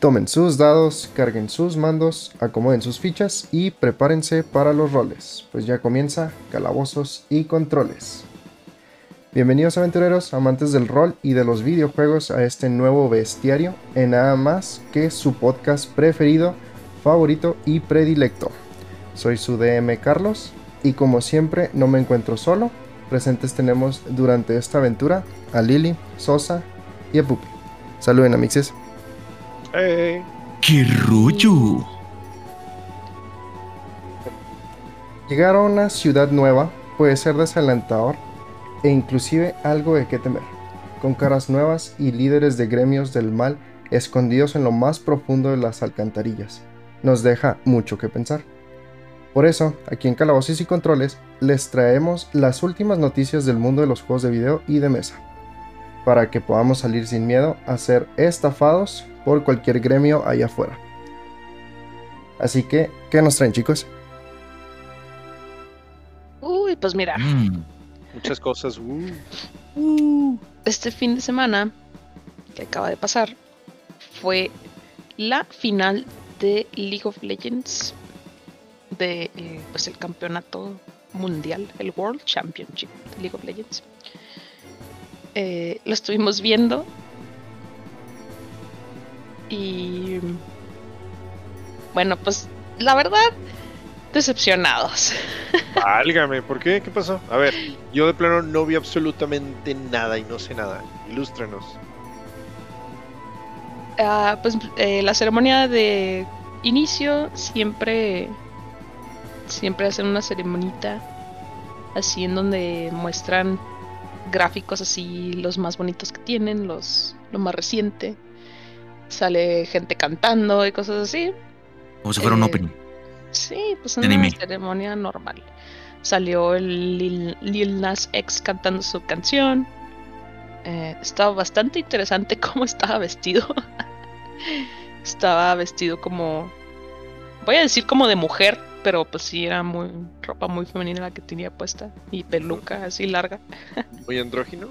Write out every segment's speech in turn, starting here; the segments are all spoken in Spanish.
Tomen sus dados, carguen sus mandos, acomoden sus fichas y prepárense para los roles, pues ya comienza Calabozos y Controles. Bienvenidos aventureros, amantes del rol y de los videojuegos a este nuevo bestiario en nada más que su podcast preferido, favorito y predilecto. Soy su DM Carlos y como siempre no me encuentro solo, presentes tenemos durante esta aventura a Lili, Sosa y a Pupi. Saluden amixes. ¡Qué rollo! Llegar a una ciudad nueva puede ser desalentador e inclusive algo de qué temer, con caras nuevas y líderes de gremios del mal escondidos en lo más profundo de las alcantarillas. Nos deja mucho que pensar. Por eso, aquí en Calabozos y Controles, les traemos las últimas noticias del mundo de los juegos de video y de mesa, para que podamos salir sin miedo a ser estafados por cualquier gremio allá afuera. Así que, ¿qué nos traen chicos? Uy, pues mira, Mm, Muchas cosas. uh. este fin de semana que acaba de pasar fue la final de League of Legends de eh, pues el campeonato mundial, el World Championship de League of Legends. Eh, lo estuvimos viendo y bueno, pues la verdad decepcionados. Válgame, ¿por qué? ¿Qué pasó? A ver, yo de plano no vi absolutamente nada y no sé nada. Ilústrenos. Ah, pues eh, la ceremonia de inicio siempre siempre hacen una ceremonita así en donde muestran gráficos así los más bonitos que tienen, los lo más reciente. Sale gente cantando y cosas así. como si fuera un Eh, opening. Sí, pues una anime. ceremonia normal. Salió el Lil, Lil Nas X cantando su canción. Eh, estaba bastante interesante cómo estaba vestido. estaba vestido como. Voy a decir como de mujer, pero pues sí era muy. ropa muy femenina la que tenía puesta. Y peluca así larga. Muy andrógino.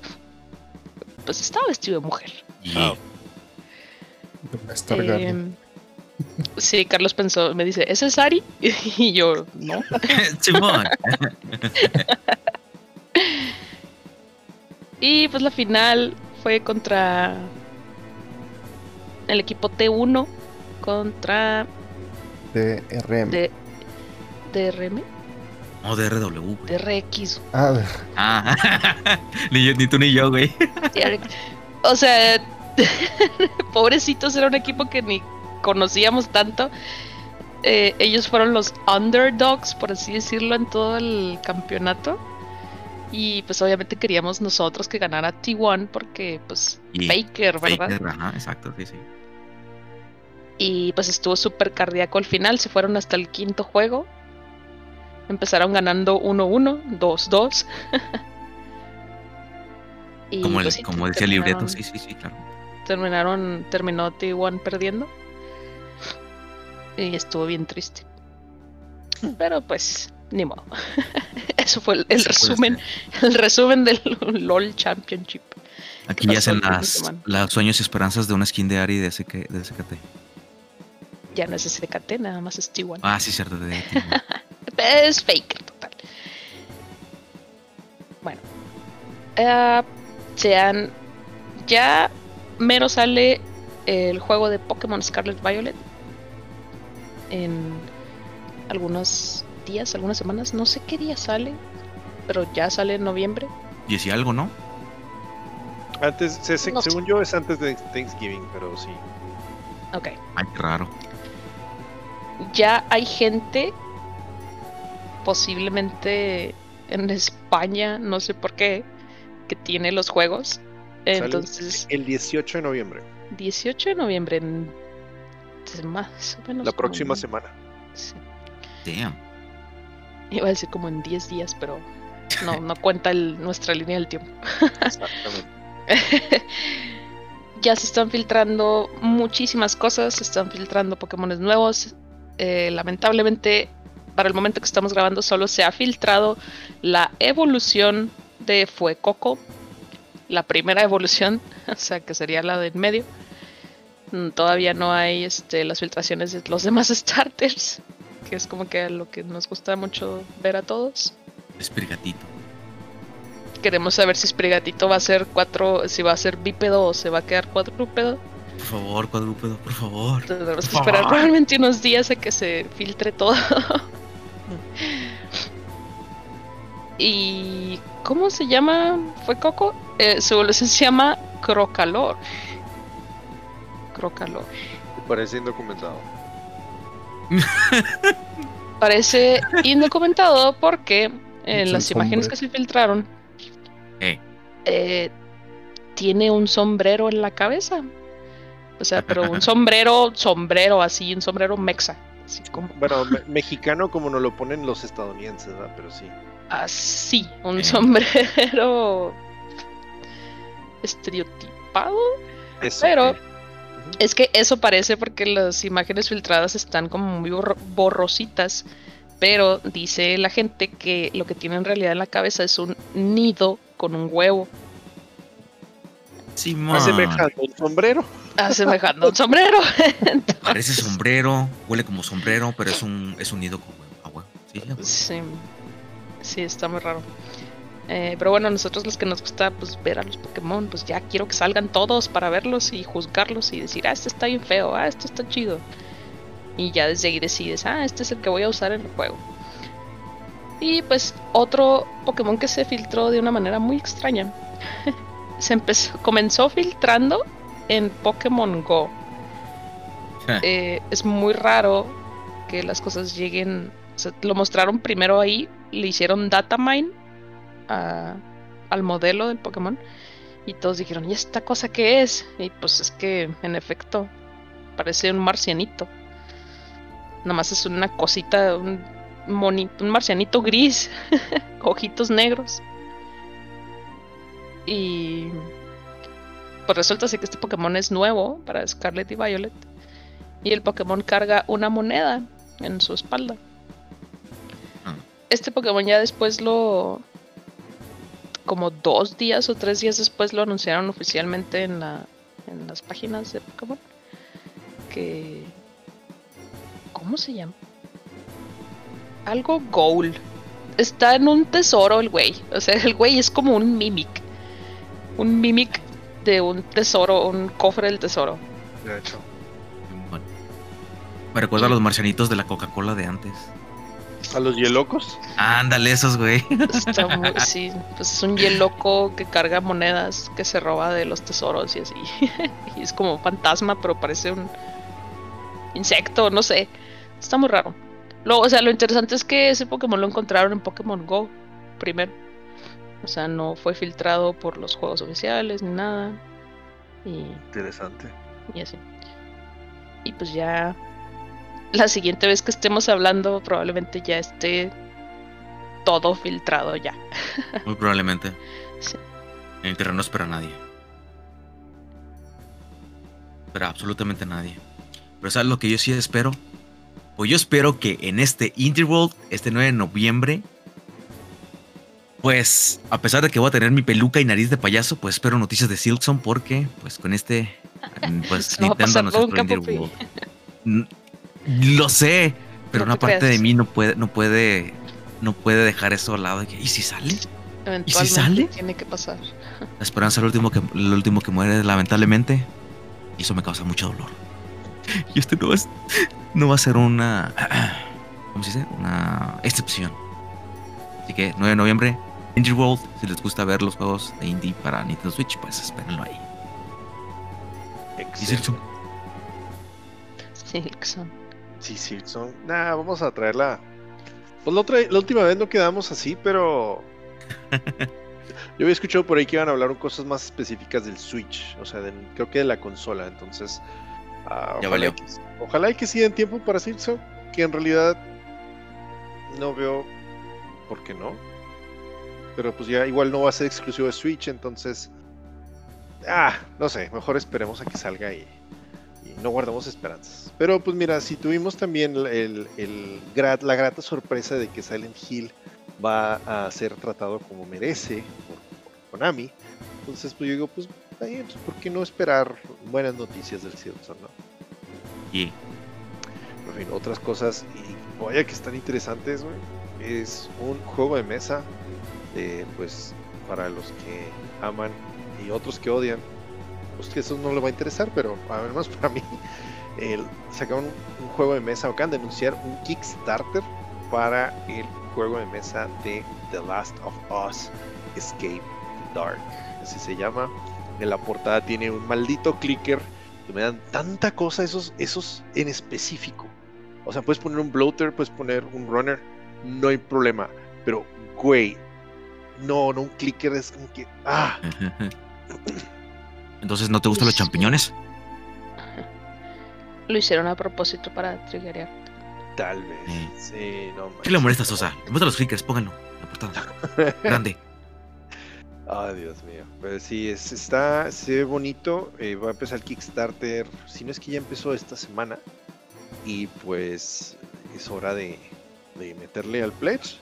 Pues estaba vestido de mujer. Ah, Em, sí, Carlos pensó, me dice, ¿ese es Ari? Y yo, no. Simón. Y pues la final fue contra el equipo T1 contra DRM. D- DRM, No, de RW, güey. DRX. Ah, de- Ah, ni, yo- ni tú ni yo, güey. O sea, pobrecitos, era un equipo que ni conocíamos tanto. Eh, ellos fueron los underdogs, por así decirlo, en todo el campeonato. Y pues obviamente queríamos nosotros que ganara T1 porque pues Y Baker, ¿verdad? Faker, ajá, exacto, sí, sí. Y pues estuvo súper cardíaco al final. Se fueron hasta el quinto juego. Empezaron ganando 1-1, 2-2. Y, Como, el, pues, sí, como decía el libreto, terminaron- sí, sí, sí, claro. Terminaron, terminó T1 perdiendo. Y estuvo bien triste. Pero pues, ni modo. Eso fue el, Se resumen, hacer. el resumen del LOL Championship. Aquí ya hacen las, las sueños y esperanzas de una skin de Ari de, SK, de SKT. Ya no es SKT, nada más es T1. Ah, sí, cierto. de- Es fake, total. Bueno. Eh, sean. Ya mero sale el juego de Pokémon Scarlet Violet. En algunos días, algunas semanas. No sé qué día sale. Pero ya sale en noviembre. y decía algo, ¿no? Antes, se- se- No sé. según yo, es antes de Thanksgiving, pero sí. Ok. Ay, qué raro. Ya hay gente. Posiblemente en España, no sé por qué. Que tiene los juegos. Entonces. El 18 de noviembre, 18 de noviembre, en más o menos. la próxima semana. sí. Damn. Iba a decir como en 10 días, pero no, no cuenta el- nuestra línea del tiempo. Exactamente. ya se están filtrando muchísimas cosas, se están filtrando Pokémones nuevos. Eh, lamentablemente, para el momento que estamos grabando, solo se ha filtrado la evolución de Fuecoco, la primera evolución, o sea que sería la de en medio. Mm, Todavía no hay este, las filtraciones de los demás starters, que es como que lo que nos gusta mucho ver a todos. Esprigatito. Queremos saber si Sprigatito va a ser cuatro, si va a ser bípedo o se va a quedar cuadrúpedo. Por favor, cuadrúpedo, por favor. Tenemos que esperar favor. probablemente unos días a que se filtre todo. y ¿cómo se llama? ¿Fue Coco? Eh, su evolución se llama Crocalor. Crocalor. Parece indocumentado. Parece indocumentado porque en un las imágenes sombrero. que se filtraron Eh. eh, tiene un sombrero en la cabeza. O sea, pero un sombrero, sombrero así, un sombrero mexa. Así como Bueno, me- mexicano como nos lo ponen los estadounidenses, ¿verdad? Pero sí. así, un Eh. sombrero estereotipado. Eso. Pero- eh. Es que eso parece porque las imágenes filtradas están como muy borro- borrositas. Pero dice la gente que lo que tiene en realidad en la cabeza es un nido con un huevo. Simón. Asemejando un sombrero. Asemejando un sombrero. Parece sombrero, huele como sombrero, pero es un, es un nido con huevo. Ah, huevo. Sí, a huevo. Sí, sí, está muy raro. Eh, pero bueno, nosotros los que nos gusta pues ver a los Pokémon, pues ya quiero que salgan todos para verlos y juzgarlos y decir, ah, este está bien feo, ah, este está chido. Y ya desde ahí decides, ah, este es el que voy a usar en el juego. Y pues otro Pokémon que se filtró de una manera muy extraña. se empezó, comenzó filtrando en Pokémon Go. Eh, es muy raro que las cosas lleguen. o sea, lo mostraron primero ahí, le hicieron data mine a- al modelo del Pokémon y todos dijeron, ¿y esta cosa qué es? Y pues es que en efecto parece un marcianito. Nada más es una cosita, un monito, un marcianito gris, ojitos negros. Y pues resulta que este Pokémon es nuevo para Scarlet y Violet. Y el Pokémon carga una moneda en su espalda. Ah. Este Pokémon ya después lo. Como dos días o tres días después lo anunciaron oficialmente en, la, en las páginas de Pokémon. Que. ¿Cómo se llama? Algo Gold. Está en un tesoro el güey. O sea, el güey es como un Mimic. Un Mimic de un tesoro, un cofre del tesoro. De hecho. Me recuerda a los marcianitos de la Coca-Cola de antes. A los hielocos. Ándale, esos, güey. Está muy, sí, pues es un loco que carga monedas que se roba de los tesoros y así. y es como un fantasma, pero parece un insecto, no sé. Está muy raro. Lo, o sea, lo interesante es que ese Pokémon lo encontraron en Pokémon Go primero. O sea, no fue filtrado por los juegos oficiales ni nada. Y, Interesante. y así. Y pues ya la siguiente vez que estemos hablando probablemente ya esté todo filtrado ya. Muy probablemente. Sí. En el terreno no espera nadie. Espera absolutamente nadie. Pero ¿sabes lo que yo sí espero? Pues yo espero que en este Interworld, este 9 de noviembre, pues a pesar de que voy a tener mi peluca y nariz de payaso, pues espero noticias de Silkson porque pues con este pues no pasar nos Lo sé, pero No una te parte de mí no puede no puede no puede dejar eso al lado de que, ¿y si sale? Eventualmente sale? tiene que pasar. La esperanza es lo último que, lo último que muere, lamentablemente. Y eso me causa mucho dolor. Y este no, es, no va a ser una. ¿Cómo se dice? Una excepción. Así que 9 de noviembre, Indie World. Si les gusta ver los juegos de indie para Nintendo Switch, pues espérenlo ahí. Y Excelente. Sí. Sí, Silkson. Nah, vamos a traerla. Pues la, otra, la última vez no quedamos así, pero. Yo había escuchado por ahí que iban a hablar cosas más específicas del Switch, o sea, creo que de la consola, entonces. Ya ojalá y que- ojalá y que sí den tiempo para Silkson, que en realidad no veo por qué no. Pero pues ya igual no va a ser exclusivo de Switch, entonces. Ah, no sé, mejor esperemos a que salga y, y no guardamos esperanzas. Pero pues mira, si tuvimos también el, el- la grata sorpresa de que Silent Hill va a ser tratado como merece por, por Konami, entonces pues yo digo, pues ahí, pues, ¿por qué no esperar buenas noticias del Silson, no? Y En fin, otras cosas, y vaya que están interesantes. Es un juego de mesa, eh, pues, para los que aman y otros que odian. Pues que eso no le va a interesar, pero menos para mí, el, sacaron un, juego de mesa, acaban de anunciar un Kickstarter para el juego de mesa de The Last of Us Escape Dark. Así se llama. En la portada tiene un maldito clicker que me dan tanta cosa esos, esos en específico. O sea, puedes poner un bloater, puedes poner un runner, no hay problema. Pero, güey, no, no, un clicker es como que. ¡Ah! Entonces, ¿no te gustan los champiñones? Lo hicieron a propósito para triggerear. Tal vez. Sí, no ¿Qué le manches. molesta, Sosa? Le molestan los clickers, pónganlo. La portada. Grande. Ay, Dios mío. Pues sí, es, está, se ve bonito. eh, va a empezar el Kickstarter. Si no es que ya empezó esta semana. Y pues es hora de, de meterle al pledge.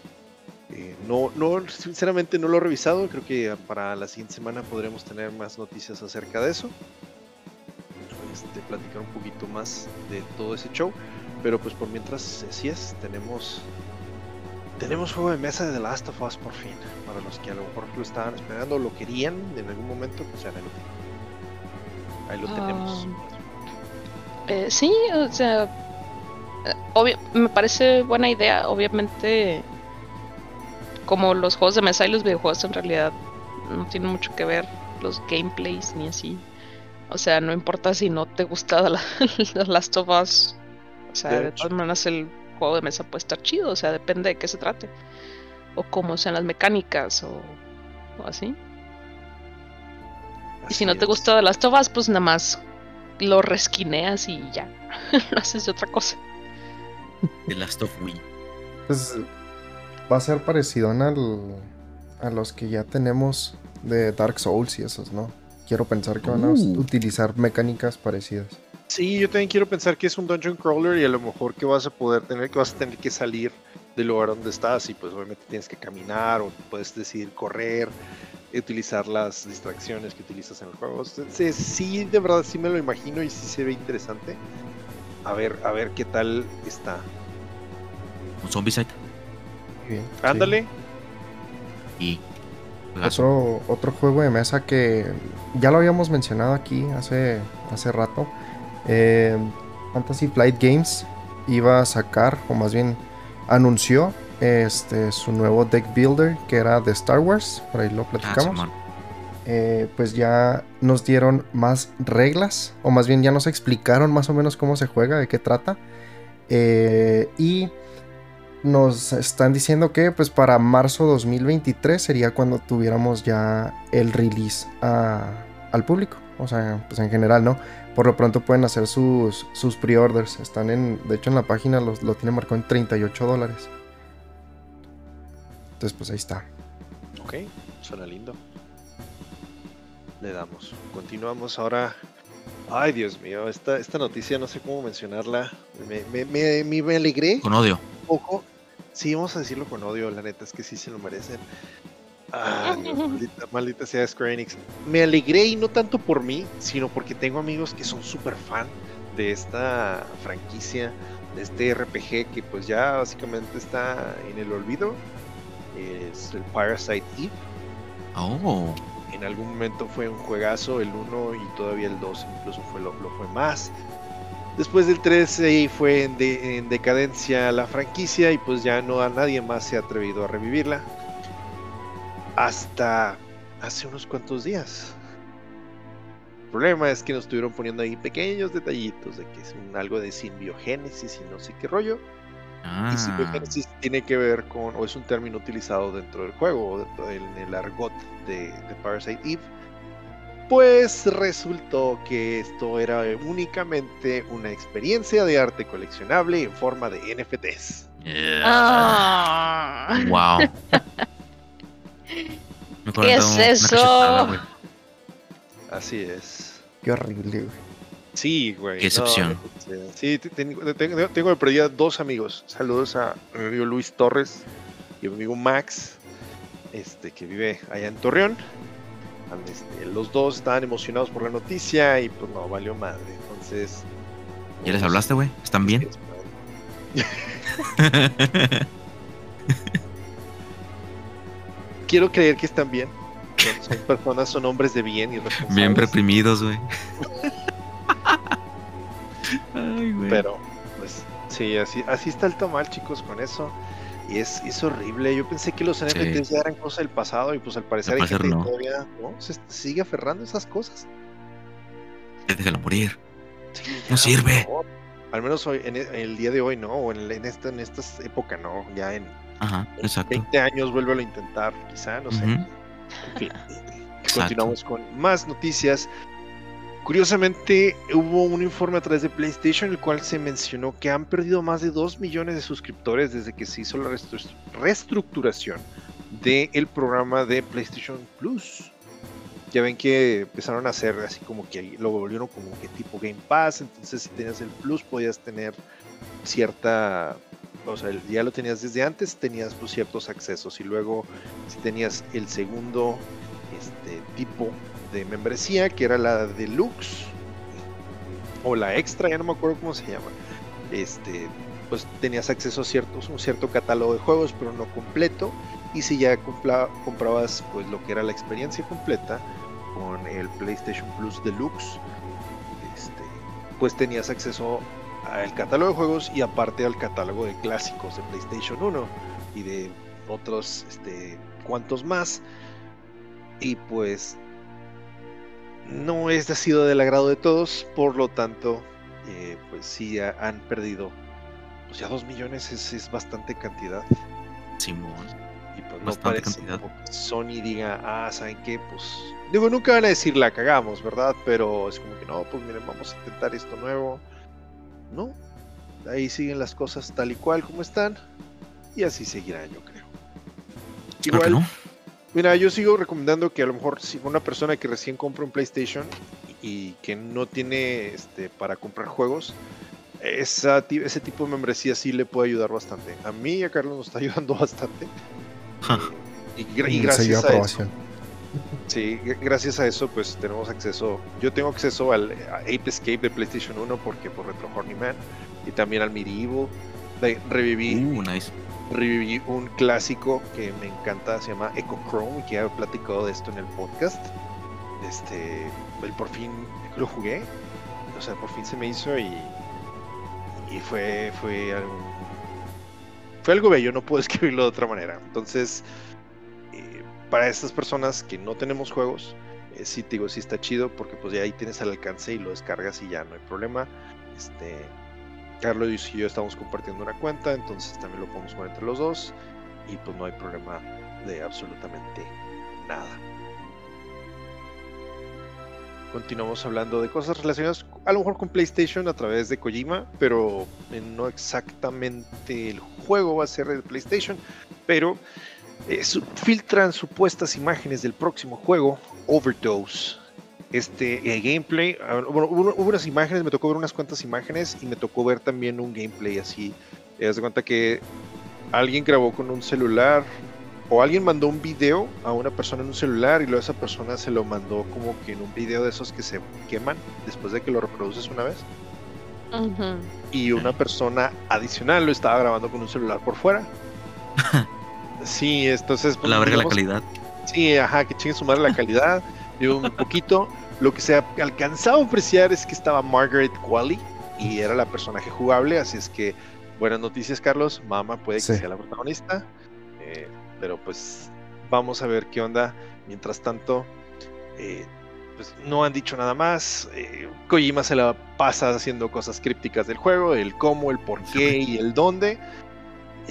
Eh, no, no, sinceramente no lo he revisado. Creo que para la siguiente semana podremos tener más noticias acerca de eso. Este, platicar un poquito más de todo ese show. Pero pues por mientras, así es, tenemos tenemos juego de mesa de The Last of Us por fin. Para los que a lo mejor lo estaban esperando o lo querían en algún momento, pues ya lo, ahí lo tenemos. Eh, sí, o sea, eh, me parece buena idea. Obviamente, como los juegos de mesa y los videojuegos en realidad no tienen mucho que ver los gameplays ni así. O sea, no importa si no te gusta The La- The Last of Us. O sea, De todas maneras el juego de mesa puede estar chido. O sea, depende de qué se trate. O cómo sean las mecánicas o, o así. Y si no te gusta The Last of Us, pues nada más lo resquineas y ya. lo haces de otra cosa. The Last of Wii. Pues va a ser parecido al, a los que ya tenemos de Dark Souls y esos, ¿no? Quiero pensar que van a Uh. utilizar mecánicas parecidas. Sí, yo también quiero pensar que es un dungeon crawler y a lo mejor que vas a poder tener que vas a tener que salir del lugar donde estás y pues obviamente tienes que caminar o puedes decidir correr, utilizar las distracciones que utilizas en el juego. Sí, sí, de verdad sí me lo imagino y sí se ve interesante. A ver, a ver qué tal está. Un Zombicide. Bien, sí. Ándale. Y. Otro, otro juego de mesa que ya lo habíamos mencionado aquí hace, hace rato. eh, Fantasy Flight Games iba a sacar, o más bien anunció, este, su nuevo deck builder que era de Star Wars. Por ahí lo Ah, platicamos. Eh, pues ya nos dieron más reglas, o más bien ya nos explicaron más o menos cómo se juega, de qué trata. Eh, y nos están diciendo que pues para marzo 2023 sería cuando tuviéramos ya el release al público. O sea, pues en general, ¿no? Por lo pronto pueden hacer sus, sus pre-orders. Están en, de hecho en la página los- lo tiene marcado en 38 dólares. Entonces pues ahí está. Ok, suena lindo. Le damos. Continuamos ahora. Ay, Dios mío, esta, esta noticia no sé cómo mencionarla. Me, me, me, me- alegré Con odio. un poco. Sí, vamos a decirlo con odio, la neta es que sí se lo merecen. Ah, maldita, maldita sea Square Enix. Me alegré y no tanto por mí, sino porque tengo amigos que son súper fan de esta franquicia, de este RPG que pues ya básicamente está en el olvido. Es el Parasite Eve. Oh. En algún momento fue un juegazo, el 1 y todavía el 2 incluso fue lo, fue más. Después del 3 ahí fue en, de- en decadencia la franquicia y pues ya no a nadie más se ha atrevido a revivirla. Hasta hace unos cuantos días. El problema es que nos estuvieron poniendo ahí pequeños detallitos de que es un, algo de simbiogénesis y no sé qué rollo. Ah. Y simbiogénesis tiene que ver con, o es un término utilizado dentro del juego, o dentro del en el argot de, de Parasite Eve. Pues resultó que esto era únicamente una experiencia de arte coleccionable en forma de NFTs. Yeah. Ah. Wow. ¿Qué es eso? Así es. Qué horrible, güey. Sí, güey. Qué excepción. no, no, sí, te- tengo, tengo, tengo de perdida dos amigos. Saludos a mi amigo Luis Torres y a mi amigo Max, este, que vive allá en Torreón. Este, los dos estaban emocionados por la noticia y pues no, valió madre. Entonces. ¿Ya les hablaste, güey? ¿Están bien? Quiero creer que están bien. Son personas, son hombres de bien y. Bien reprimidos, güey. Pero, pues, sí, así, así está el tamal, chicos, con eso. Y es, es horrible. Yo pensé que los NFTs ya eran cosas del pasado y pues al parecer hay gente no. todavía ¿no? se sigue aferrando a esas cosas. Déjalo morir. no sirve. Al menos hoy, en el, día de hoy no, o en, en, esta, en esta época no, ya en, Ajá, 20 años vuelvo a intentar, quizá, no sé. En fin, continuamos con más noticias. Curiosamente, hubo un informe a través de PlayStation, el cual se mencionó que han perdido más de 2 millones de suscriptores desde que se hizo la reestructuración del programa de PlayStation Plus. Ya ven que empezaron a hacer así como que lo volvieron como que tipo Game Pass, entonces si tenías el Plus podías tener cierta, o sea, ya lo tenías desde antes, tenías pues, ciertos accesos y luego si tenías el segundo este, tipo de membresía, que era la deluxe o la extra, ya no me acuerdo cómo se llama. Este, pues tenías acceso a ciertos, un cierto catálogo de juegos, pero no completo. Y si ya comprabas pues lo que era la experiencia completa con el PlayStation Plus Deluxe, este, pues tenías acceso al catálogo de juegos y aparte al catálogo de clásicos de PlayStation 1 y de otros este, cuantos más. Y pues no es ha sido del agrado de todos, por lo tanto, eh, pues sí han perdido. Pues ya dos millones es, es bastante cantidad. Simón. Y pues no parece cantidad. que Sony diga, ah, ¿saben qué? Pues. Digo, nunca van a decir la cagamos, ¿verdad? Pero es como que no, pues miren, vamos a intentar esto nuevo. No. Ahí siguen las cosas tal y cual como están. Y así seguirán, yo creo. Igual. no? Mira, yo sigo recomendando que a lo mejor si una persona que recién compra un PlayStation y que no tiene este, para comprar juegos, esa, ese tipo de membresía sí le puede ayudar bastante. A mí y a Carlos nos está ayudando bastante. y, y, gracias a eso. Sí, gracias a eso pues tenemos acceso, yo tengo acceso al Ape Escape de PlayStation 1 porque por Retro Hornyman y también al Medieval. Reviví uh, nice reviví un clásico que me encanta, se llama Echo Chrome, que ya he platicado de esto en el podcast. Este, por fin lo jugué, o sea, por fin se me hizo y, y fue, fue algo, fue algo bello, no puedo escribirlo de otra manera. Entonces, eh, para estas personas que no tenemos juegos, eh, sí, te digo, sí está chido, porque pues ya ahí tienes al alcance y lo descargas y ya no hay problema. Este, Carlos y yo estamos compartiendo una cuenta, entonces también lo podemos jugar entre los dos y pues no hay problema de absolutamente nada. Continuamos hablando de cosas relacionadas a lo mejor con PlayStation a través de Kojima, pero no exactamente el juego va a ser de PlayStation, pero eh, filtran supuestas imágenes del próximo juego, Overdose, este eh, gameplay. Ah, bueno, hubo, unas imágenes, me tocó ver unas cuantas imágenes y me tocó ver también un gameplay así. Te das cuenta que alguien grabó con un celular o alguien mandó un video a una persona en un celular y luego esa persona se lo mandó como que en un video de esos que se queman después de que lo reproduces una vez. Y una persona adicional lo estaba grabando con un celular por fuera. sí, entonces. Pues, la verga la calidad. Sí, ajá, que chingue su madre la calidad un poquito. Lo que se ha alcanzado a apreciar es que estaba Margaret Qualley y era la personaje jugable, así es que buenas noticias, Carlos. Mama puede que sea la protagonista, eh, pero pues vamos a ver qué onda. Mientras tanto, eh, pues no han dicho nada más. Eh, Kojima se la pasa haciendo cosas crípticas del juego, el cómo, el por qué y el dónde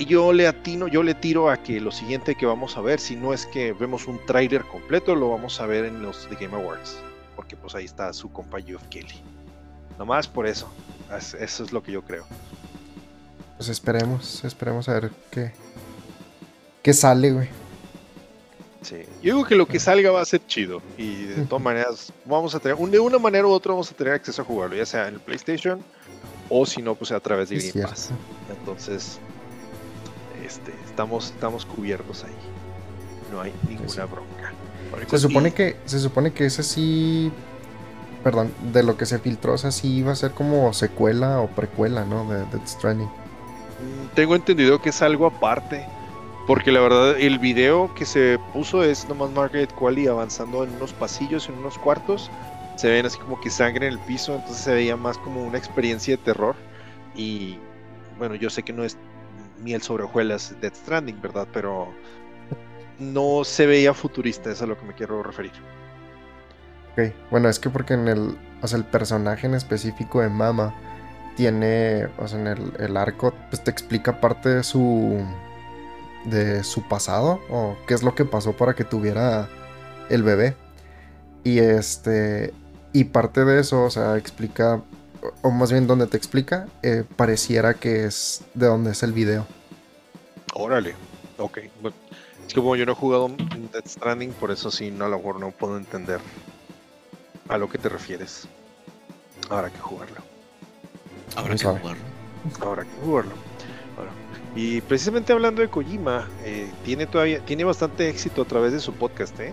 yo le atino, yo le tiro a que lo siguiente que vamos a ver, si no es que vemos un trailer completo, lo vamos a ver en los The Game Awards. Porque pues ahí está su compa Geoff Kelly. Nomás por eso. Eso es lo que yo creo. Pues esperemos, esperemos a ver qué, qué sale, güey. Sí, yo digo que lo que salga va a ser chido. Y de todas maneras, vamos a tener, de una manera u otra, vamos a tener acceso a jugarlo, ya sea en el PlayStation o si no, pues a través de Game Pass. Entonces, este, estamos, estamos cubiertos ahí. No hay ninguna bronca. Se supone que, se supone que ese sí, perdón, de lo que se filtró, o sea, sí iba a ser como secuela o precuela, ¿no? De Death Stranding. Mm, Tengo entendido que es algo aparte. Porque la verdad, el video que se puso es nomás Margaret Qualley avanzando en unos pasillos, en unos cuartos. Se ven así como que sangre en el piso, entonces se veía más como una experiencia de terror. Y bueno, yo sé que no es miel sobre hojuelas Death Stranding, ¿verdad? Pero no se veía futurista, es a lo que me quiero referir. Ok, bueno, es que porque en el, o sea, el personaje en específico de Mama tiene, o sea, en el, el arco, pues te explica parte de su, de su pasado o qué es lo que pasó para que tuviera el bebé. Y este, y parte de eso, o sea, explica, o más bien donde te explica, eh, pareciera que es de donde es el video. Órale, ok. Bueno, es que como yo no he jugado Death Stranding, por eso sí, no, a lo mejor no puedo entender a lo que te refieres. Habrá que jugarlo. Habrá que jugarlo. Habrá que jugarlo. Y precisamente hablando de Kojima, eh, tiene todavía tiene bastante éxito a través de su podcast, ¿eh?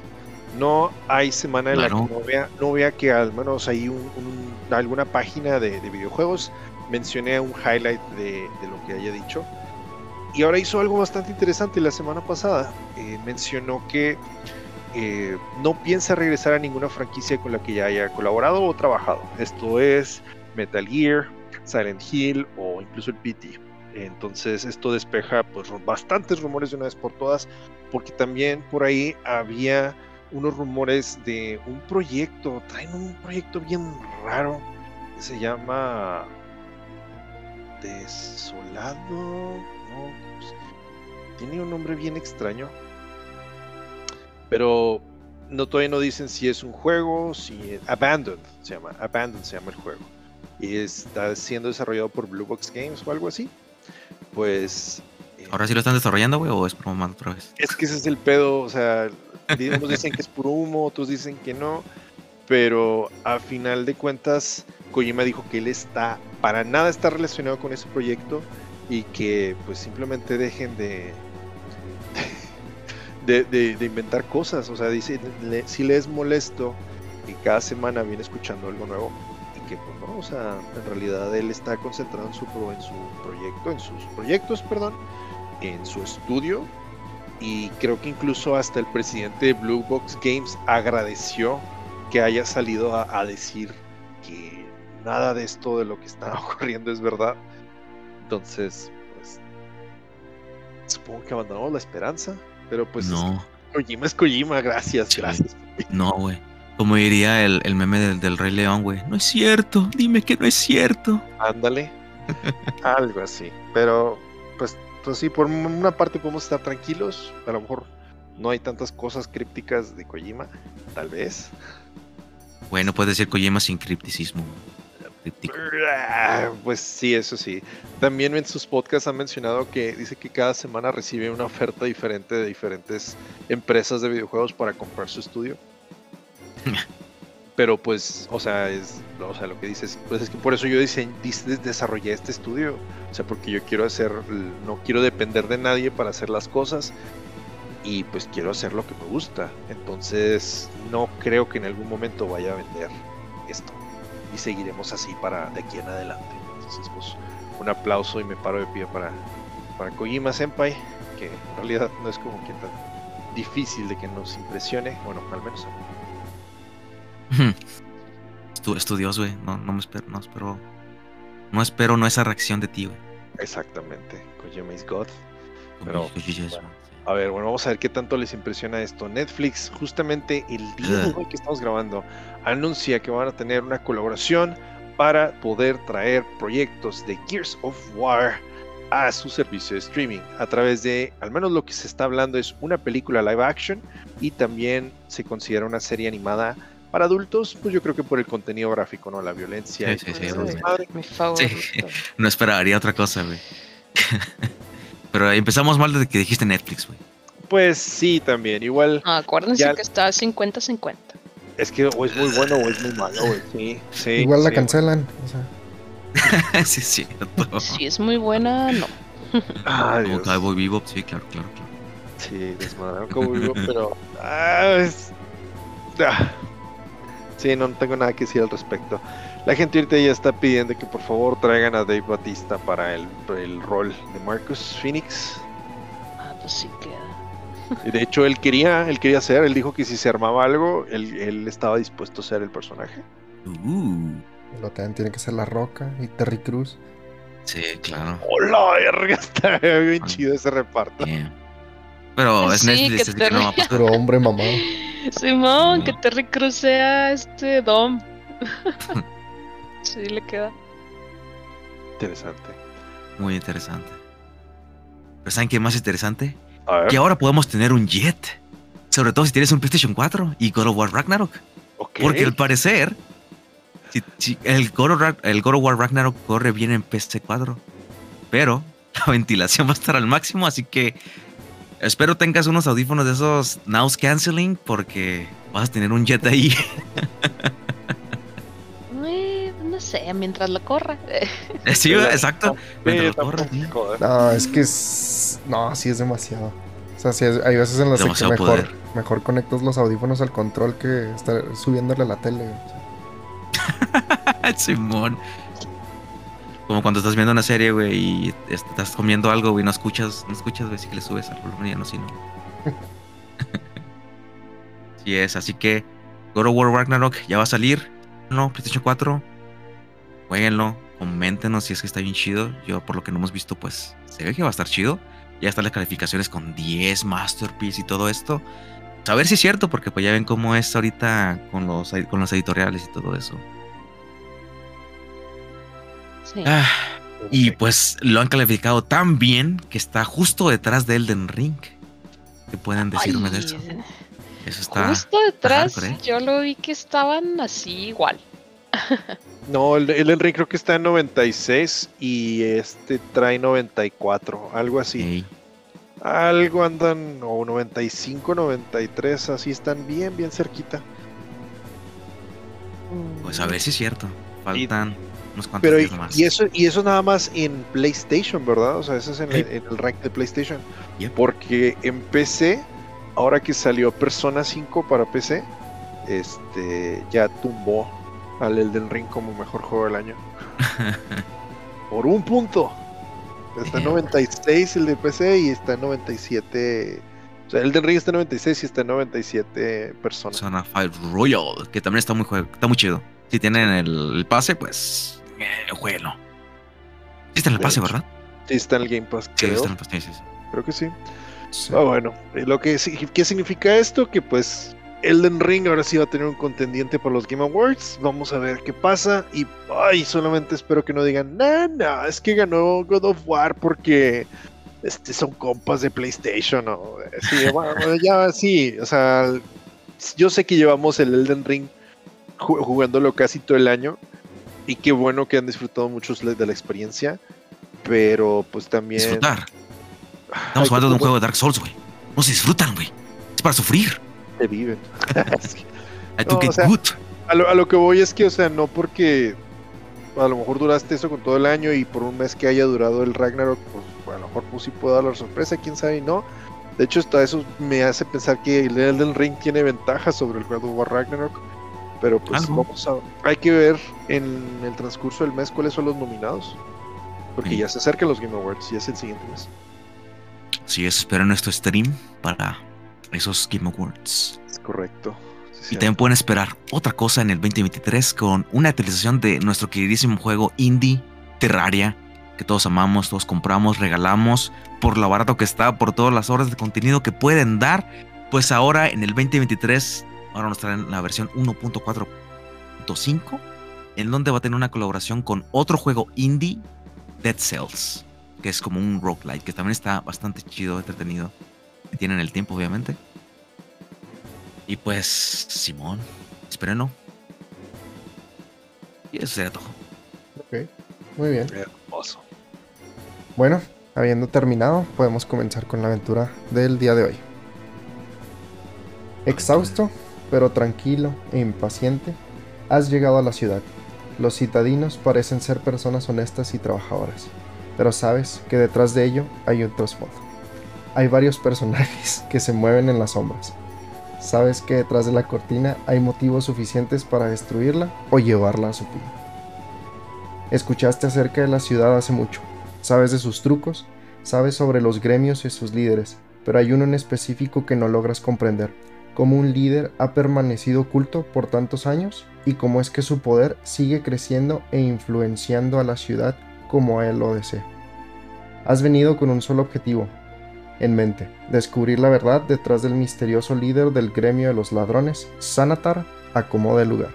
No hay semana en la que no vea, no vea que al menos hay un, un- alguna página de, de videojuegos mencione un highlight de, de lo que haya dicho. Y ahora hizo algo bastante interesante la semana pasada. Eh, mencionó que eh, no piensa regresar a ninguna franquicia con la que ya haya colaborado o trabajado. Esto es Metal Gear, Silent Hill o incluso el PT. Entonces esto despeja pues bastantes rumores de una vez por todas, porque también por ahí había unos rumores de un proyecto, traen un proyecto bien raro que se llama Desolado, pues, tiene un nombre bien extraño, pero no todavía no dicen si es un juego, si Abandoned se llama, Abandoned se llama el juego y está siendo desarrollado por Blue Box Games o algo así. Pues ¿Ahora sí lo están desarrollando, güey, o es broma otra vez? es que ese es el pedo, o sea, unos dicen que es puro humo, otros dicen que no, pero a final de cuentas Kojima dijo que él está para nada está relacionado con ese proyecto y que pues simplemente dejen de de, inventar cosas, o sea, dice le- si le es molesto y cada semana viene escuchando algo nuevo y que pues no, o sea, en realidad él está concentrado en su en su proyecto, en sus proyectos, perdón, en su estudio y creo que incluso hasta el presidente de Blue Box Games agradeció que haya salido a, a decir que nada de esto de lo que está ocurriendo es verdad. Entonces, pues supongo que abandonamos la esperanza, pero pues es no, Kojima es Kojima, gracias, Sí. gracias. no, güey. Como diría el, el meme del, del Rey León, güey. No es cierto, dime que no es cierto. Ándale. Algo así. Pero, pues, pues sí, por una parte podemos estar tranquilos. A lo mejor no hay tantas cosas crípticas de Kojima, tal vez. Bueno, puedes decir Kojima sin cripticismo. Críptico. Ah, Pues sí, eso sí. También en sus podcasts han mencionado que dice que cada semana recibe una oferta diferente de diferentes empresas de videojuegos para comprar su estudio. Pero pues, o sea, es, o sea, lo que dices, pues es que por eso yo dise- dis- desarrollé este estudio. O sea, porque yo quiero hacer, no quiero depender de nadie para hacer las cosas y pues quiero hacer lo que me gusta. Entonces, no creo que en algún momento vaya a vender esto y seguiremos así para de aquí en adelante. Entonces, pues, un aplauso y me paro de pie para, para Kojima Senpai, que en realidad no es como que tan difícil de que nos impresione, bueno, al menos a mí. Estu- Estudios, güey. No, no me espero, no espero. No espero no esa reacción de ti, güey. Exactamente, Kojima is God. Pero. A ver, bueno, vamos a ver qué tanto les impresiona esto. Netflix, justamente el día de hoy que estamos grabando, anuncia que van a tener una colaboración para poder traer proyectos de Gears of War a su servicio de streaming a través de, al menos lo que se está hablando es una película live action y también se considera una serie animada para adultos, pues yo creo que por el contenido gráfico, ¿no? La violencia. Sí, y sí, sí, obviamente. desmadre. Mi. No esperaría otra cosa, güey. Pero empezamos mal desde que dijiste Netflix, güey. Pues sí, también. Igual Ah, acuérdense Ya- que está 50-50. es que o es muy bueno o es muy malo, güey. Sí, sí. Igual la sí. cancelan. O sea, sí, es cierto. Si es muy buena, no. Ay, Como. Cowboy Bebop, sí, claro, claro, claro. Sí, desmadraron Cowboy pero. Ah, es- ah. Sí, no tengo nada que decir al respecto. La gente ahorita ya está pidiendo que por favor traigan a Dave Batista para el, el rol de Marcus Phoenix. Ah, pues sí queda. De hecho, él quería, él quería ser, él dijo que si se armaba algo, él, él estaba dispuesto a ser el personaje. Uh, Lo también tiene que ser La Roca y Terry Cruz. sí, claro. ¡Hola, verga! Está bien Ah. chido ese reparto. Yeah. Pero es Sí, Netflix, que así que no va a te pasar. Pero hombre mamado. Simón, No. que Terry Cruz sea este Dom. sí, le queda. Interesante. Muy interesante. Pero ¿saben qué más interesante? A ver. Que ahora podemos tener un jet. Sobre todo si tienes un PlayStation 4 y God of War Ragnarok. ok. Porque al parecer, si- si el, God of, el God of War Ragnarok corre bien en PC4. Pero la ventilación va a estar al máximo, así que espero tengas unos audífonos de esos Noise Canceling porque vas a tener un jet ahí. Eh, no sé, mientras lo corra. sí, Pero- exacto. Sí, Mientras lo sí. joder. No, es que es. No, sí es demasiado. O sea, sí es- hay veces en las que mejor, poder. mejor conectas los audífonos al control que estar subiéndole a la tele. Simón. Como cuando estás viendo una serie, güey, y estás comiendo algo, güey, no escuchas, no escuchas, güey, así que le subes al volumen ya no, si no. sí es, así que God of War Ragnarok ya va a salir, ¿no? PlayStation 4. Jueguenlo, coméntenos si es que está bien chido. Yo, por lo que no hemos visto, pues, se ve que va a estar chido. Ya están las calificaciones con 10 Masterpiece y todo esto. A ver si es cierto, porque pues ya ven cómo es ahorita con los, con los editoriales y todo eso. Sí. Ah, y pues lo han calificado tan bien que está justo detrás de Elden Ring. ¿Qué pueden decirme de eso? Eso está. Justo detrás, hardcore, ¿eh? yo lo vi que estaban así igual. No, el, el Enrique creo que está en 96 y este trae 94, algo así. Algo andan, o 95, 93, así están bien, bien cerquita. pues a ver si es cierto. Faltan unos cuantos Pero y, días más. y eso y eso nada más en PlayStation, ¿verdad? O sea, eso es en, Sí. el, en el rank de PlayStation. Porque en PC, ahora que salió Persona 5 para PC, este ya tumbó al Elden Ring como mejor juego del año. Por un punto. Está en Damn. 96 el de PC y está en 97. O sea, Elden Ring está en 96 y está en 97 Persona. Persona 5 Royal, que también está muy, está muy chido. Si tienen el, el pase, pues. Eh, jueguenlo. Sí está en el pase. ¿verdad? Sí, está en el Game Pass, Sí, creo. está en el pase. sí, sí, sí. Creo que sí. Sí. Ah, bueno, lo que ¿qué significa esto? Que pues Elden Ring ahora sí va a tener un contendiente por los Game Awards. Vamos a ver qué pasa. Y ay, solamente espero que no digan, no, no, es que ganó God of War porque este, son compas de PlayStation. O, eh, sí, bueno, ya sí, o sea, yo sé que llevamos el Elden Ring ju- jugándolo casi todo el año. Y qué bueno que han disfrutado muchos de la experiencia. Pero pues también. Disfrutar. Ay, Estamos hablando de un ¿cómo juego de Dark Souls, güey. No se disfrutan, güey. Es para sufrir. te viven. I to No, o get sea, good. A lo, a lo que voy es que, o sea, no porque a lo mejor duraste eso con todo el año y por un mes que haya durado el Ragnarok, pues a lo mejor pues sí puedo dar la sorpresa, quién sabe y no. De hecho, hasta eso me hace pensar que el Elden Ring tiene ventaja sobre el God of War Ragnarok. Pero pues Algo. vamos a. Hay que ver en el transcurso del mes cuáles son los nominados. Porque Sí. ya se acercan los Game Awards y es el siguiente mes. Sí, espero nuestro stream para esos Game Awards. Es correcto. Sí, Y también pueden esperar otra cosa en el 2023 con una actualización de nuestro queridísimo juego indie Terraria, que todos amamos, todos compramos, regalamos, por lo barato que está, por todas las horas de contenido que pueden dar. Pues ahora en el 2023, ahora nos traen la versión 1.4.5, en donde va a tener una colaboración con otro juego indie, Dead Cells, que es como un roguelite, que también está bastante chido, entretenido. Tienen el tiempo, obviamente. Y pues, Simón, espérenlo. Y eso sería todo. Ok, muy bien. Hermoso. Bueno, habiendo terminado, podemos comenzar con la aventura del día de hoy. Exhausto, pero tranquilo e impaciente, has llegado a la ciudad. Los citadinos parecen ser personas honestas y trabajadoras, pero sabes que detrás de ello hay un trasfondo. hay varios personajes que se mueven en las sombras. Sabes que detrás de la cortina hay motivos suficientes para destruirla o llevarla a su fin. Escuchaste acerca de la ciudad hace mucho, sabes de sus trucos, sabes sobre los gremios y sus líderes, pero hay uno en específico que no logras comprender, cómo un líder ha permanecido oculto por tantos años y cómo es que su poder sigue creciendo e influenciando a la ciudad como él lo desea. Has venido con un solo objetivo en mente, descubrir la verdad detrás del misterioso líder del gremio de los ladrones, Sanatar, acomoda el lugar.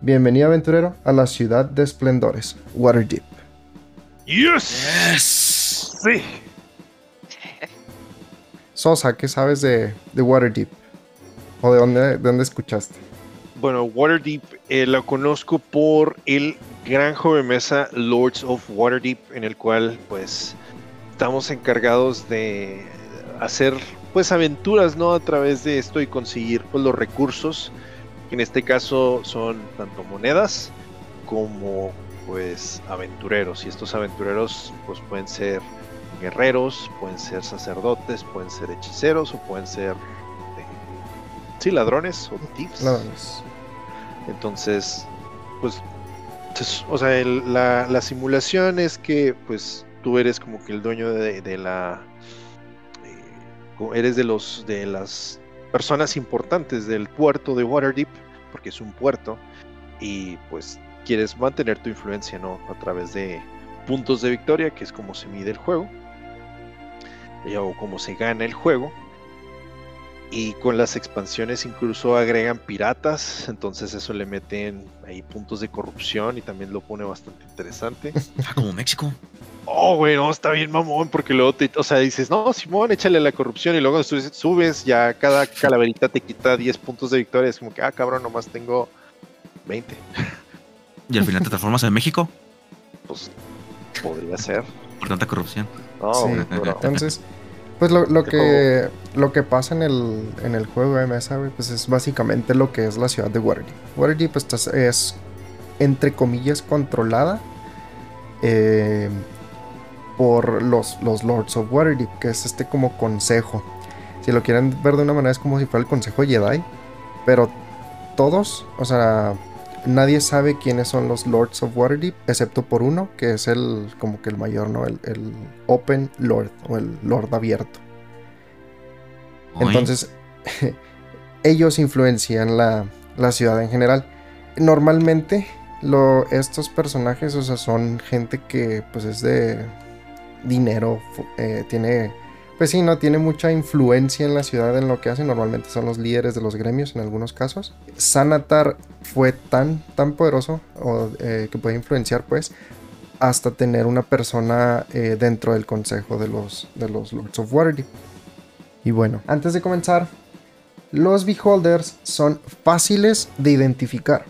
Bienvenido aventurero a la ciudad de esplendores, Waterdeep. ¡Yes! Yes. Sí. Sosa, ¿qué sabes de, de Waterdeep? ¿O de dónde, de dónde escuchaste? Bueno, Waterdeep eh, la conozco por el gran joven mesa Lords of Waterdeep, en el cual pues estamos encargados de hacer pues aventuras, ¿no? A través de esto y conseguir pues los recursos, que en este caso son tanto monedas como pues aventureros. Y estos aventureros pues pueden ser guerreros, pueden ser sacerdotes, pueden ser hechiceros o pueden ser sí, ladrones o thieves. Ladrones. Entonces, pues, pues, o sea, el- la, la simulación es que, pues, tú eres como que el dueño de, de la, eh, como eres de los de las personas importantes del puerto de Waterdeep, porque es un puerto, y pues quieres mantener tu influencia, ¿no? A través de puntos de victoria, que es como se mide el juego, y- o cómo se gana el juego. Y con las expansiones incluso agregan piratas, entonces eso le meten ahí puntos de corrupción y también lo pone bastante interesante. Ah, como México. Oh, güey, no, está bien mamón, porque luego te, o sea, dices, no, Simón, échale la corrupción y luego subes, subes, ya cada calaverita te quita 10 puntos de victoria, es como que, ah, cabrón, nomás tengo 20. Y al final te transformas en México Pues podría ser. por tanta corrupción. No, Sí, pero- Entonces, pues lo, que lo que pasa en el, en el juego de mesa, güey, pues es básicamente lo que es la ciudad de Waterdeep. Waterdeep pues, es, entre comillas, controlada eh, por los, los Lords of Waterdeep, que es este como consejo. Si lo quieren ver de una manera, es como si fuera el consejo Jedi, pero todos, o sea, nadie sabe quiénes son los Lords of Waterdeep, excepto por uno, que es el como que el mayor, ¿no? El, el Open Lord o el Lord abierto. Entonces, ellos influencian la, la ciudad en general. Normalmente, lo, estos personajes, o sea, son gente que pues es de dinero, eh, tiene, pues sí, no, tiene mucha influencia en la ciudad en lo que hacen. Normalmente son los líderes de los gremios en algunos casos. Sanatar fue tan, tan poderoso o, eh, que puede influenciar, pues, hasta tener una persona eh, dentro del consejo de los, de los Lords of Waterdeep. Y bueno, antes de comenzar, los beholders son fáciles de identificar,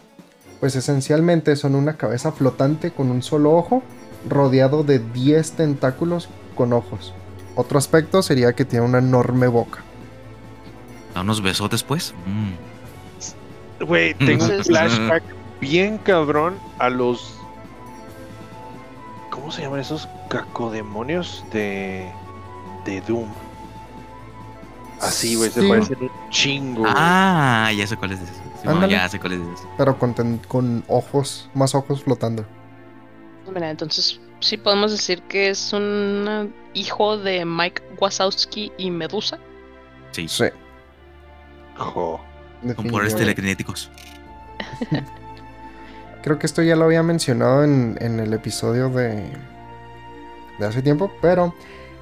pues esencialmente son una cabeza flotante con un solo ojo, rodeado de 10 tentáculos con ojos. Otro aspecto sería que tiene una enorme boca. Da unos besotes, pues. Mm. Güey, tengo un flashback bien cabrón a los. ¿Cómo se llaman esos cacodemonios de. de Doom? Así, güey, se Sí. parecen un chingo. Ah, ya sé cuál es ese. Sí, ya sé cuál es ese. Pero con, ten- con ojos, más ojos flotando. Mira, entonces sí podemos decir que es un hijo de Mike Wazowski y Medusa. Sí, Sí. Jo. con poderes telequinéticos. Creo que esto ya lo había mencionado en, en el episodio de, de hace tiempo, pero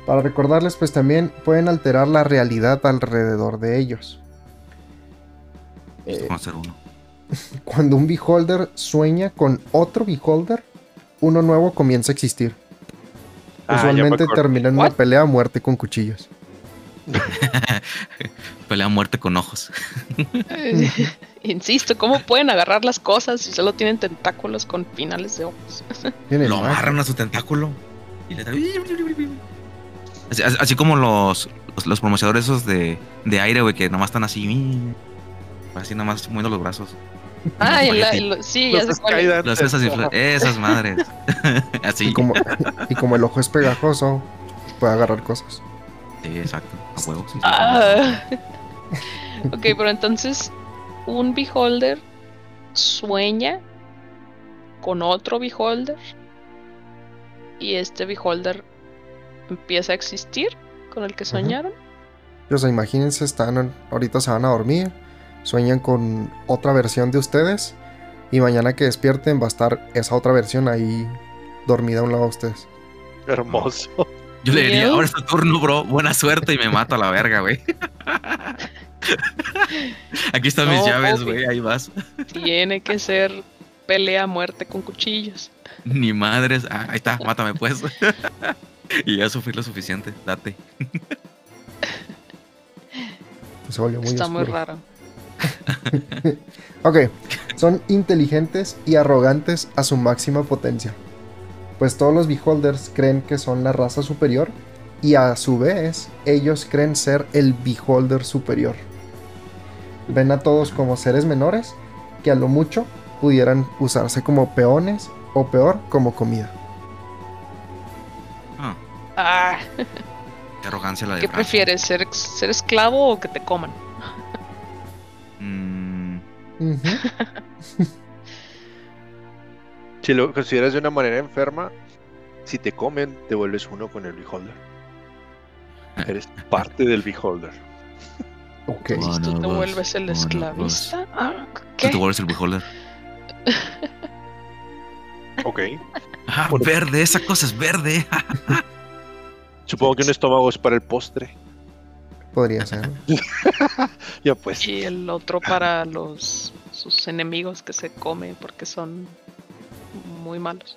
para recordarles, pues también pueden alterar la realidad alrededor de ellos. Listo Eh, conocer uno. cuando un beholder sueña con otro beholder, uno nuevo comienza a existir. Ah, Usualmente termina en una pelea a muerte con cuchillos. Pelea a muerte con ojos. Insisto, ¿cómo pueden agarrar las cosas si solo tienen tentáculos con finales de ojos? Lo agarran a su tentáculo. Y le. Así, así- así como los, los, los promocionadores esos de, de aire, güey, que nomás están así. Así nomás moviendo los brazos. Ah, y la- espagueti. y lo- sí, ya Los cuál. Skydances. Las esas, esas madres. así. Y como, y como el ojo es pegajoso, puede agarrar cosas. Sí, exacto. A huevo. sí. Ah. ok, pero entonces un beholder sueña con otro beholder y este beholder empieza a existir con el que soñaron. O sea, imagínense, están, ahorita se van a dormir, sueñan con otra versión de ustedes y mañana que despierten va a estar esa otra versión ahí dormida a un lado de ustedes. Hermoso. Yo le diría, ahora es tu turno, bro. Buena suerte y me mato a la verga, güey. Aquí están mis llaves, güey. Ahí vas. Tiene que ser pelea a muerte con cuchillos. Ni madres. Ah, ahí está, mátame pues. y ya sufrí lo suficiente. Date. Se volvió muy Está muy raro. Ok, son inteligentes y arrogantes a su máxima potencia. Pues todos los beholders creen que son la raza superior y a su vez ellos creen ser el beholder superior. Ven a todos como seres menores que a lo mucho pudieran usarse como peones o peor como comida. Ah, Ah, qué arrogancia la de ¿qué prefieres? ¿Ser, ¿Ser esclavo o que te coman? Si lo consideras de una manera enferma, si te comen, te vuelves uno con el beholder. Eres parte del beholder. Ok. Si tú te vuelves el esclavista. Ah, tú ¿Qué? te vuelves el beholder. Ok. Ah, verde, esa cosa es verde. Supongo que un estómago es para el postre. Podría ser. Ya pues. Y el otro para los sus enemigos que se come porque son muy malos.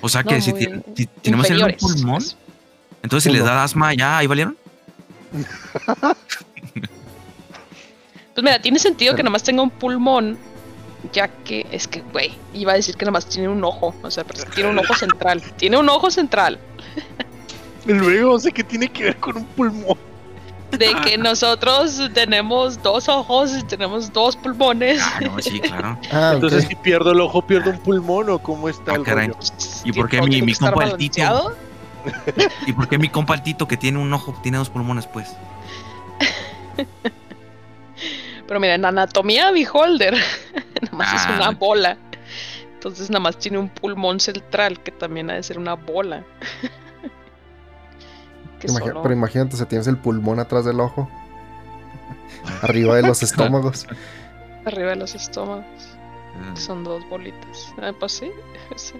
O sea No, que si, si tenemos el pulmón, pues. entonces si les da asma ya, ahí valieron. Pues mira, tiene sentido que Pero- nada más tenga un pulmón, ya que es que, güey, iba a decir que nada más tiene un ojo, o sea, pero es que tiene un ojo central. Tiene un ojo central. Y luego, sé que tiene que ver con un pulmón. De que nosotros tenemos dos ojos y tenemos dos pulmones. Ah, no, sí, claro. Ah. Entonces, si pierdo el ojo, pierdo un pulmón o cómo está Ah, el caray. rollo? ¿Y por qué mi- mi compa el Tito? ¿Y por qué mi compa el Tito que tiene un ojo tiene dos pulmones, pues? Pero mira, en anatomía beholder, nada más es Ah. una bola. Entonces nada más tiene un pulmón central que también ha de ser una bola. Que Imagi- solo- Pero imagínate si tienes el pulmón atrás del ojo. Arriba de los estómagos. arriba de los estómagos. Ah, Son dos bolitas. Ah, pues sí. sí.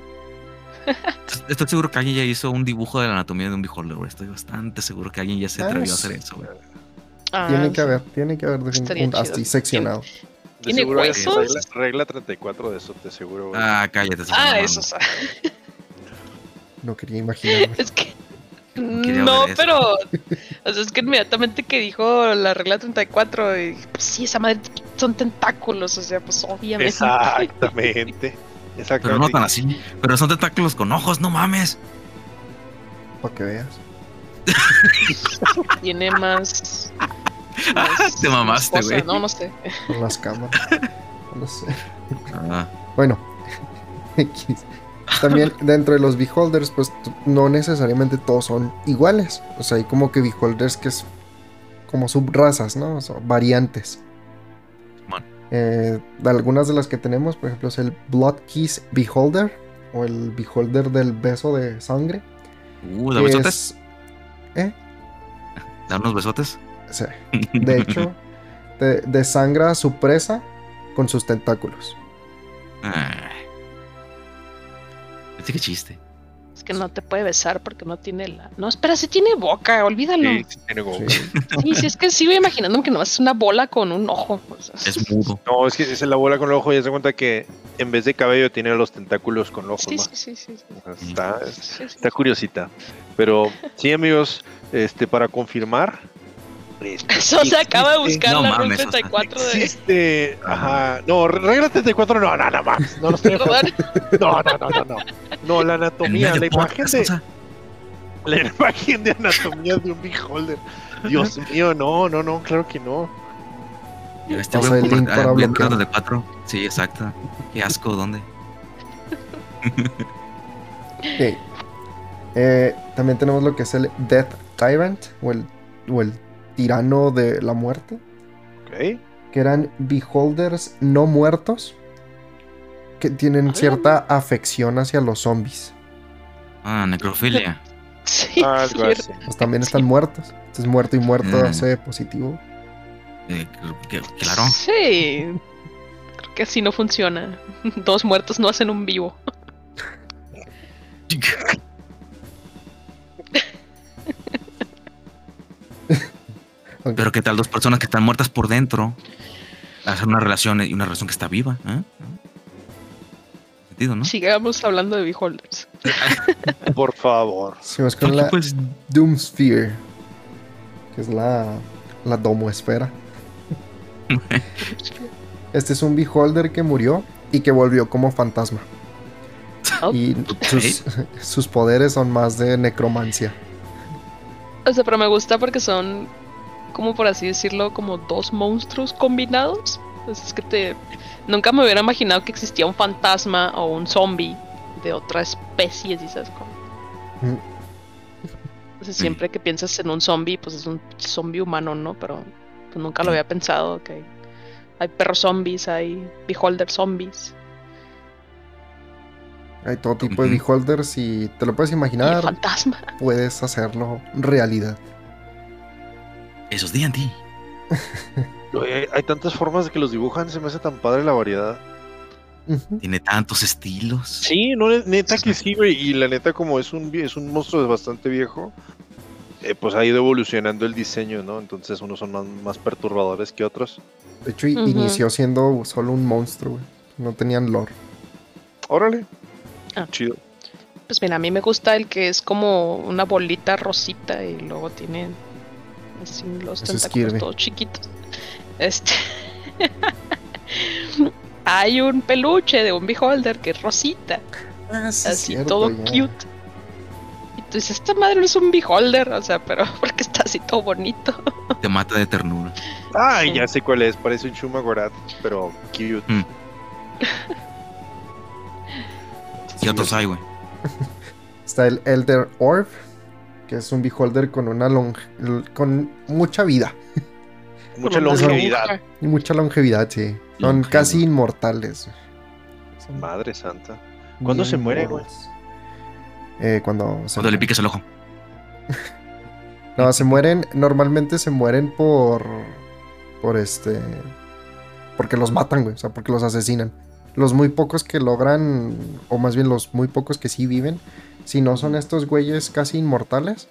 Estoy seguro que alguien ya hizo un dibujo de la anatomía de un beholder, güey. Estoy bastante seguro que alguien ya se Ah, atrevió a hacer eso, güey. Ah, Tiene que haber, tiene que haber un- así seccionado. De ¿Tiene seguro hay huesos? regla, regla 34 de eso, te seguro. güey. Ah, cállate. Ah, eso, No quería imaginar. es que. No, pero. O sea, es que inmediatamente que dijo la regla 34, y, pues sí, esa madre son tentáculos, o sea, pues obviamente. Exactamente. Exactamente. Pero no tan así. Pero son tentáculos con ojos, no mames. Para que veas. Tiene más. Te mamaste, güey. No, no sé. Con las cámaras. No sé. Ah, Bueno. X. También dentro de los beholders, pues no necesariamente todos son iguales. O sea, hay como que beholders que es como subrazas, ¿no? O sea, variantes. Simón. Eh, algunas de las que tenemos, por ejemplo, es el Blood Kiss Beholder o el Beholder del beso de sangre. uh, ¿da besotes? es- ¿Eh? ¿Da unos besotes? Sí. De hecho, de- desangra a su presa con sus tentáculos. Ah. Este qué chiste. Es que no te puede besar porque no tiene la. No, espera, sí tiene boca, olvídalo. Sí, sí tiene boca. Sí. Sí, sí, es que sigo imaginándome que no es una bola con un ojo. o sea, Es mudo. No, es que es la bola con el ojo y se cuenta que en vez de cabello tiene los tentáculos con ojos sí, sí, sí, sí, Está, Sí, sí. está curiosita. Pero sí, amigos, este, para confirmar. Este, se acaba de buscar No la mames, Rule o sea, 34 de. Existe, ajá, no, regla 34 no, no, no, mames, no, lo estoy Perdón. no, no, no, no, no, no, la anatomía, la imagen de, la imagen de anatomía de un beholder, Dios mío, no, no, no, claro que no, Este Pasa el link ah, para bloquear. de cuatro. Sí, exacto. Qué asco, ¿dónde? Ok. Eh, también tenemos lo que es el Death Tyrant o el o el tirano de la muerte, Ok. que eran beholders no muertos que tienen Ah. cierta afección hacia los zombies. Ah, necrofilia. Sí, Algo cierto. así. Pues también Sí. están muertos. Entonces muerto y muerto Mm. hace positivo. Eh, claro. Sí. Creo que así no funciona. Dos muertos no hacen un vivo. Pero qué tal dos personas que están muertas por dentro hacer una relación y una relación que está viva, ¿eh? Sentido, ¿no? Sigamos hablando de beholders. Por favor. Seguimos con la pues, Doomsphere, que es la, la domosfera. Este es un beholder que murió y que volvió como fantasma. Oh, Y sus, sus poderes son más de necromancia. O sea, pero me gusta porque son, como por así decirlo, como dos monstruos combinados. Pues es que te. Nunca me hubiera imaginado que existía un fantasma o un zombie de otra especie, ¿sí sabes cómo? Mm. Entonces, siempre que piensas en un zombie, pues es un zombie humano, ¿no? Pero pues nunca lo había pensado que hay perros zombies, hay beholder zombies Hay todo tipo de beholders y te lo puedes y el imaginar, fantasma. puedes hacerlo realidad. Eso es D&D. Hay, hay tantas formas de que los dibujan, se me hace tan padre la variedad. Tiene tantos estilos. Sí, no, ne- neta que sí, güey. Y la neta, como es un, es un monstruo bastante viejo, eh, pues ha ido evolucionando el diseño, ¿no? Entonces unos son más, más perturbadores que otros. De hecho, inició siendo solo un monstruo, güey. No tenían lore. Órale. Ah. Chido. Pues mira, a mí me gusta el que es como una bolita rosita y luego tiene así los tentáculos todos chiquitos. Este. Hay un peluche de un beholder que es rosita, Ah, sí, así todo ya. cute. Y tú dices, esta madre no es un beholder, o sea, pero porque está así todo bonito. Te mata de ternura. Ay, Sí. ya sé cuál es. Parece un Shumagorat, pero cute. ¿Qué otros hay, güey? Está el Elder Orb, que es un beholder con una long con mucha vida Mucha longevidad. y mucha longevidad, sí. Son casi inmortales. Son Madre santa. ¿Cuándo bien se muere, güey? Eh, cuando se Cuando le piques el ojo. No, se mueren, normalmente se mueren por por este porque los matan, güey, o sea, porque los asesinan. Los muy pocos que logran o más bien los muy pocos que sí viven, si no son estos güeyes casi inmortales,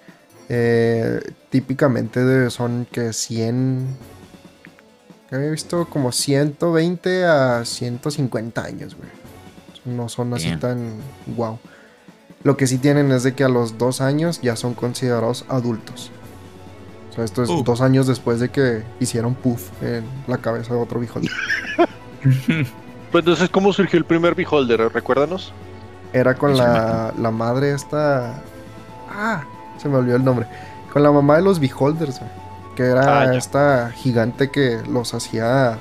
eh, típicamente de- son que 100 que había visto como 120 a 150 años, güey. No son así Bien. tan wow. Lo que sí tienen es de que a los dos años ya son considerados adultos. O sea, esto es Uh. dos años después de que hicieron puff en la cabeza de otro beholder. Pues entonces, ¿cómo surgió el primer Beholder? Recuérdanos. Era con la, la madre esta... Ah, se me olvidó el nombre. Con la mamá de los beholders, güey, Que era Ah, esta gigante que los hacía...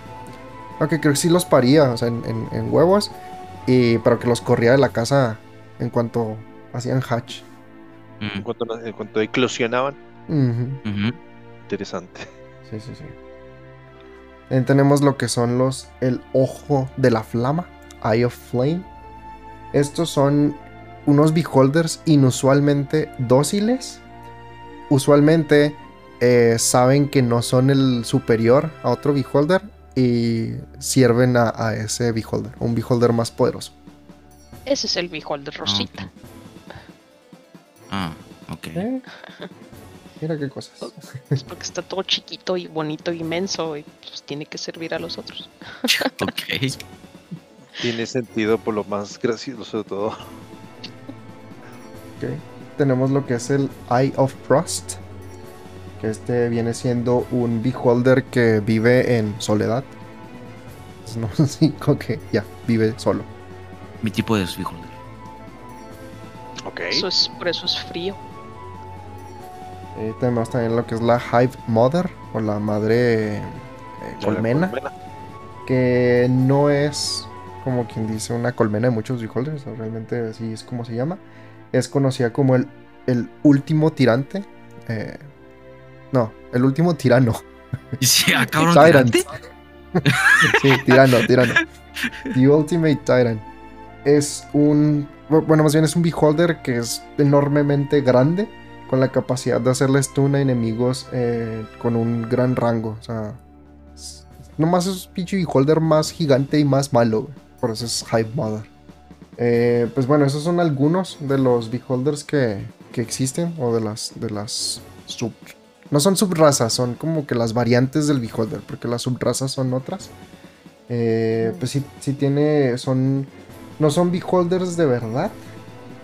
Aunque creo que sí los paría, o sea, en, en- en huevos. Y, pero que los corría de la casa en cuanto hacían hatch. En Mm, cuanto, en cuanto eclosionaban. Interesante. Sí, sí, sí. También tenemos lo que son los. El ojo de la flama. Eye of Flame. Estos son unos beholders inusualmente dóciles. Usualmente eh, saben que no son el superior a otro beholder. Y sirven a, a ese beholder. Un beholder más poderoso. Ese es el beholder rosita. Ah, ok. Eh, Mira qué cosas. Es porque está todo chiquito y bonito, inmenso y pues tiene que servir a los otros. ok. Tiene sentido por lo más gracioso de todo. Ok. Tenemos lo que es el Eye of Frost. Que este viene siendo un beholder que vive en soledad. Es No, sí, como que ya, vive solo. Mi tipo de beholder. Ok. Eso es, por eso es frío. Eh, tenemos también lo que es la Hive Mother o la madre eh, La colmena. Que no es como quien dice una colmena de muchos beholders. o realmente así es como se llama. Es conocida como el, el último tirante. eh, No, el último tirano. Y sí, ah, cabrón. ¿tirante? Sí, tirano, tirano. The Ultimate Tyrant. Es un. bu- Bueno, más bien es un Beholder que es enormemente grande. Con la capacidad de hacerle stun a enemigos eh, con un gran rango. O sea. Nomás es un pinche Beholder más gigante y más malo. güey. Por eso es Hype Mother. Eh, pues bueno, esos son algunos de los Beholders que, que existen. O de las. de las sub. No son subrazas, son como que las variantes del Beholder. Porque las subrazas son otras. Eh, pues sí, sí tiene. Son. No son beholders de verdad.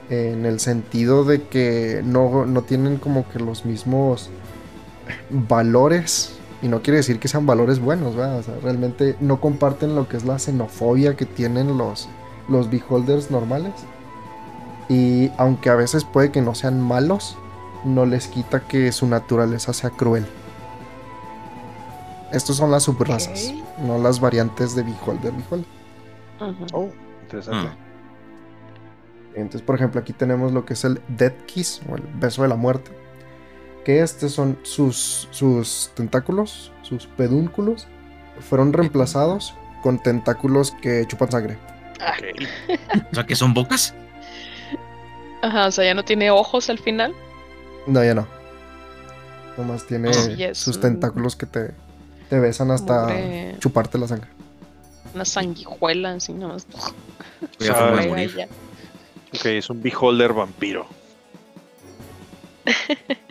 En el sentido de que no, no tienen como que los mismos valores. Y no quiere decir que sean valores buenos, ¿verdad? O sea, realmente no comparten lo que es la xenofobia que tienen los, los beholders normales. Y aunque a veces puede que no sean malos, no les quita que su naturaleza sea cruel. Estos son las subrazas, no las variantes de beholder. beholder. Ujú. Oh, interesante. Ah. Entonces, por ejemplo, aquí tenemos lo que es el Death Kiss o el beso de la muerte. Que estos son sus, sus tentáculos, sus pedúnculos, fueron reemplazados con tentáculos que chupan sangre. Ok. O sea, que son bocas. Ajá, o sea, ya no tiene ojos al final. No, ya no. Nomás tiene es sus tentáculos que te, te besan hasta chuparte la sangre. Una sanguijuela, así nomás. Ah, Ahí, a morir. ya. Ok, es un beholder vampiro.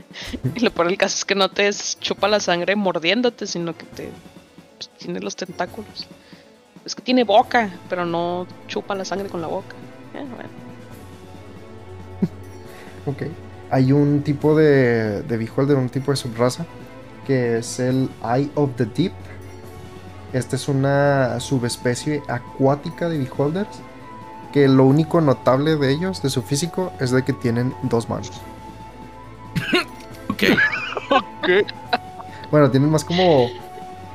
Y lo peor del caso es que no te chupa la sangre mordiéndote, sino que te pues, tiene los tentáculos. Es que tiene boca, pero no chupa la sangre con la boca. Eh, bueno. Ok. Hay un tipo de, de beholder, un tipo de subraza, que es el Eye of the Deep. Esta es una subespecie acuática de beholders, que lo único notable de ellos, de su físico, es de que tienen dos manos. Ok. Bueno, tienen más como...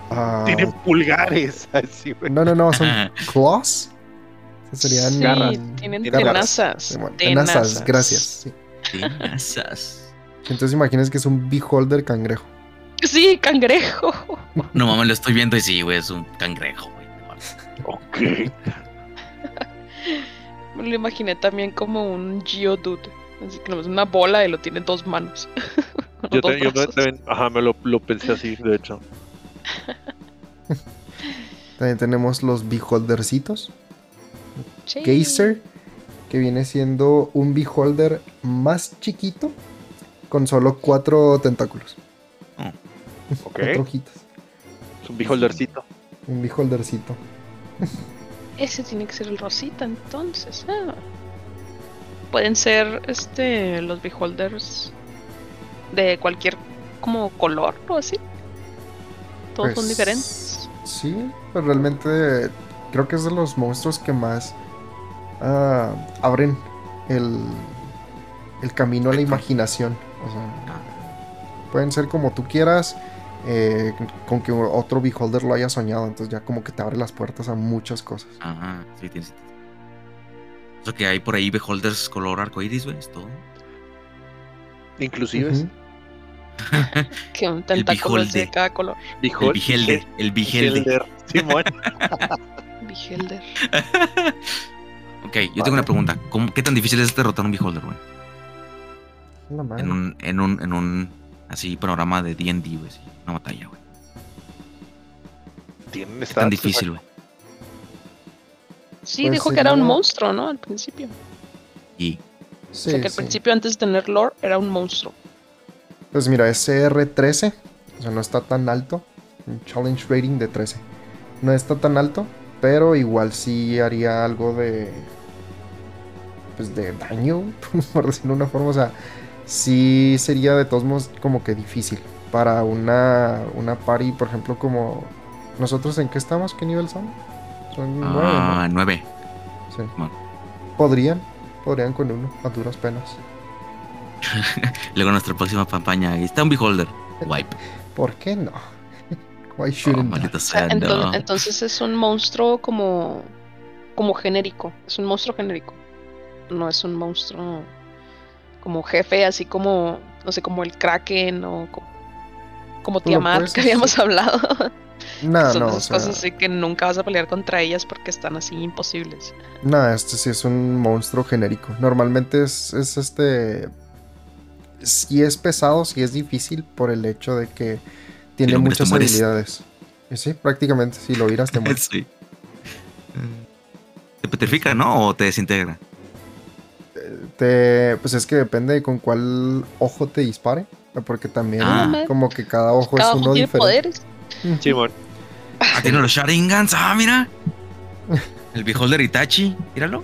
ah, Tienen pulgares. Así, güey. no, no, no, son claws. Serían sí, garras. tienen Garras. tenazas. Tenazas. tenazas, gracias. sí. Tenazas. Entonces imagínense que es un beholder cangrejo. Sí, cangrejo. No mames, lo estoy viendo y sí, güey, es un cangrejo, güey. Ok. Me lo imaginé también como un Geodude. Así que nomás una bola y lo tiene en dos manos. Yo, dos te- yo me- brazos. también, ajá, me lo, lo pensé así, de hecho. También tenemos los beholdercitos. Sí. Geyser, que viene siendo un beholder más chiquito con solo cuatro tentáculos. Ok. Cuatro hojitas. Es un beholdercito. Un beholdercito. Ese tiene que ser el rosita, entonces. ah. Pueden ser este los beholders de cualquier como color o así. Todos son Pues, diferentes. Sí, pero realmente creo que es de los monstruos que más ah, abren el, el camino a la imaginación. O sea, pueden ser como tú quieras, eh, con que otro beholder lo haya soñado. Entonces ya como que te abre las puertas a muchas cosas. Ajá, sí, tiene sentido. O sea que hay por ahí beholders color arcoiris, güey, es todo. Inclusive. Que un tentáculo de beholder. cada color. El Behol- Bigelder, el Bigelder. Beholder. Simón. Beholder. Ok, yo tengo una pregunta. ¿Cómo, ¿Qué tan difícil es derrotar un Beholder, güey? Madre. En un, en un, en un así panorama de D&D, güey, sí, una batalla, güey. ¿Qué tan difícil, güey? Sí, Pues dijo que era un monstruo, ¿no? Al principio. Y Sí, o sea que al sí. principio, antes de tener lore, era un monstruo. Pues mira, es CR13, o sea, no está tan alto. Un challenge rating de 13. No está tan alto, pero igual sí haría algo de. Pues de daño, por decirlo de una forma. O sea, sí sería de todos modos como que difícil. Para una, una party, por ejemplo, como. ¿Nosotros en qué estamos? ¿Qué nivel son? Son nueve, ¿no? ah, nueve. Sí. bueno. Podrían, podrían con uno, a duras penas. Luego nuestra próxima campaña, está un Beholder. Wipe. ¿Por qué no? Why Oh, shouldn't I? maldita O sea, sea, ento- no. entonces es un monstruo como como genérico. Es un monstruo genérico. No es un monstruo como jefe, así como, no sé, como el Kraken o como... Como Tiamat puedes que habíamos hablado. Nada, Son no, o esas sea, cosas así que nunca vas a pelear contra ellas porque están así imposibles. nada, este sí es un monstruo genérico. Normalmente es, es este. Si es pesado, si es difícil por el hecho de que tiene muchas habilidades. Y sí, prácticamente, si lo miras te mueres. Sí. ¿Te petrifica, no? ¿O te desintegra? Te, pues es que depende de con cuál ojo te dispare. Porque también, Ah. como que cada ojo Cada es ojo uno tiene diferente. poderes. Simón. Ah, tiene los Sharingans. Ah, mira. El Beholder Itachi. Míralo.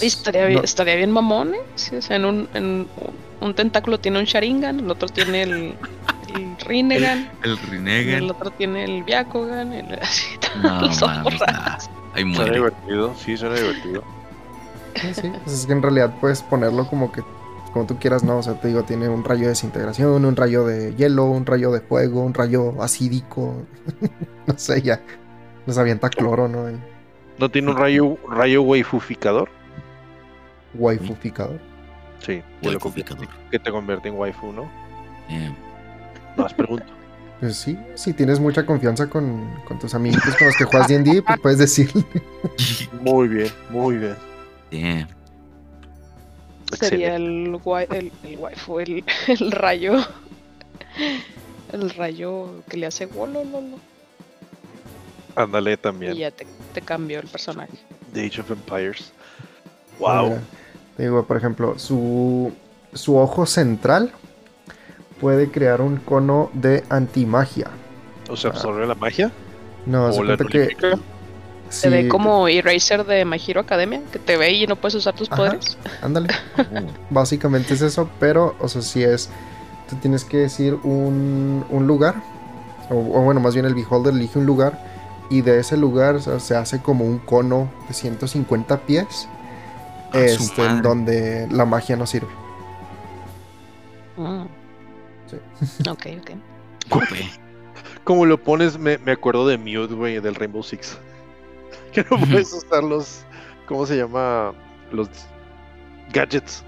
Estaría, bien, No, estaría bien mamón, ¿eh? Sí, o sea, en un, en un tentáculo tiene un Sharingan, el otro tiene el, el Rinnegan, El el Rinnegan. otro tiene el Byakugan, el, así, No, los ojos mames, nah. Muere. divertido, sí, suena divertido. Sí, sí, pues es que en realidad puedes ponerlo como que como tú quieras, ¿no? O sea, te digo, tiene un rayo de desintegración, un rayo de hielo, un rayo de fuego, un rayo acídico. no sé, ya. Nos avienta cloro, ¿no? El ¿No tiene un rayo, rayo waifuficador? waifuficador. Sí, Waifuficador. que te convierte en waifu, ¿no? Eh, No, las pregunto. Pues sí, si tienes mucha confianza con, con tus amiguitos con los que juegas D&D, pues puedes decirle. Muy bien, muy bien. yeah. Sería el, wai- el, el waifu, el, el rayo. El rayo que le hace wolololo. Ándale Y también. ya te, te cambió el personaje. The Age of Empires. Wow. Digo, por ejemplo, su, su ojo central puede crear un cono de antimagia. O sea, absorbe la magia. No, se cuenta que. Se ve como Eraser de My Hero Academia, que te ve y no puedes usar tus Ajá. poderes. Ándale. Básicamente es eso, pero, o sea, si es. Tú tienes que decir un, un lugar, o, o bueno, más bien el Beholder elige un lugar, y de ese lugar o sea, se hace como un cono de 150 pies, este, en donde la magia no sirve. Mm. Sí. Ok, ok. Güey. Como lo pones, me, me acuerdo de Mute, güey, del Rainbow Six. Que no puedes usar los. ¿Cómo se llama? Los gadgets.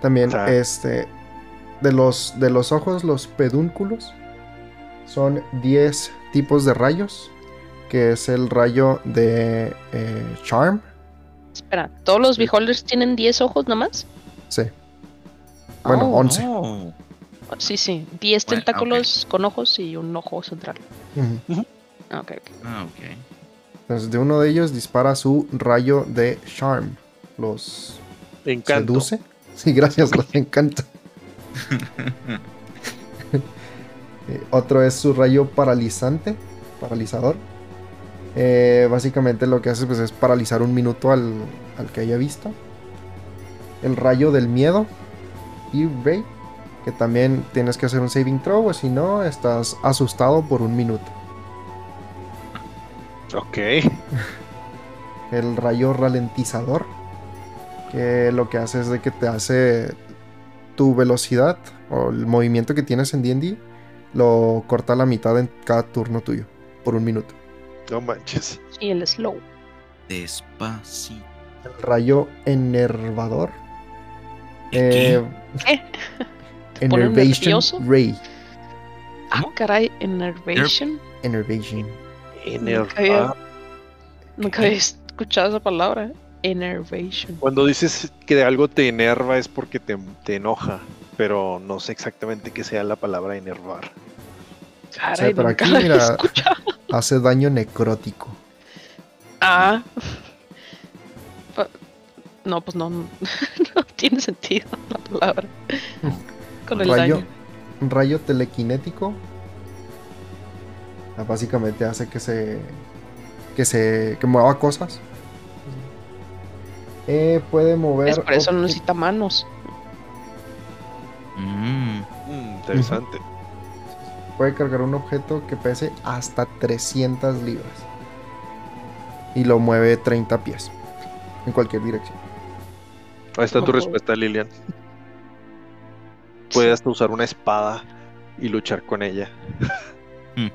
También, O sea- este, de los, de los ojos, los pedúnculos, son 10 tipos de rayos, que es el rayo de eh, Charm, Espera, ¿todos los beholders tienen 10 ojos nomás? sí. Bueno, Oh. 11. Oh. Sí, sí, 10 Bueno, tentáculos con ojos y un ojo central. Ujú. Ah, Ok, ok. Ah, ok. Entonces, de uno de ellos dispara su rayo de Charm. Los Encanto. seduce. Sí, gracias, los encanta. Eh, otro es su rayo paralizante, paralizador. Eh, básicamente lo que hace pues, es paralizar un minuto al, al que haya visto. El rayo del miedo y Ray, que también tienes que hacer un saving throw, o si no, estás asustado por un minuto. Ok. el rayo ralentizador que lo que hace es de que te hace tu velocidad o el movimiento que tienes en D&D lo corta a la mitad en cada turno tuyo por un minuto No manches. Y el slow. Despacito. el rayo enervador ¿El qué? eh, ¿Qué? ¿Te pone enervation ray Ah, ¿Cómo? caray, Enervation. enervation Enerva- había- Nunca había escuchado esa palabra. ¿eh? Enervation. Cuando dices que algo te enerva es porque te, te enoja. Pero no sé exactamente qué sea la palabra enervar. Caray, pero aquí, mira- escuchado. hace daño necrótico Ah. No, pues no, no, tiene sentido la palabra. Con el rayo, daño. rayo telequinético. Ah, Básicamente hace que se. que se. que mueva cosas. Eh, puede mover. Es por eso no necesita manos. Mm, Mm, interesante. Puede cargar un objeto que pese hasta 300 libras. Y lo mueve 30 pies. En cualquier dirección. Ahí está tu respuesta, Lilian. Puedes hasta usar una espada y luchar con ella.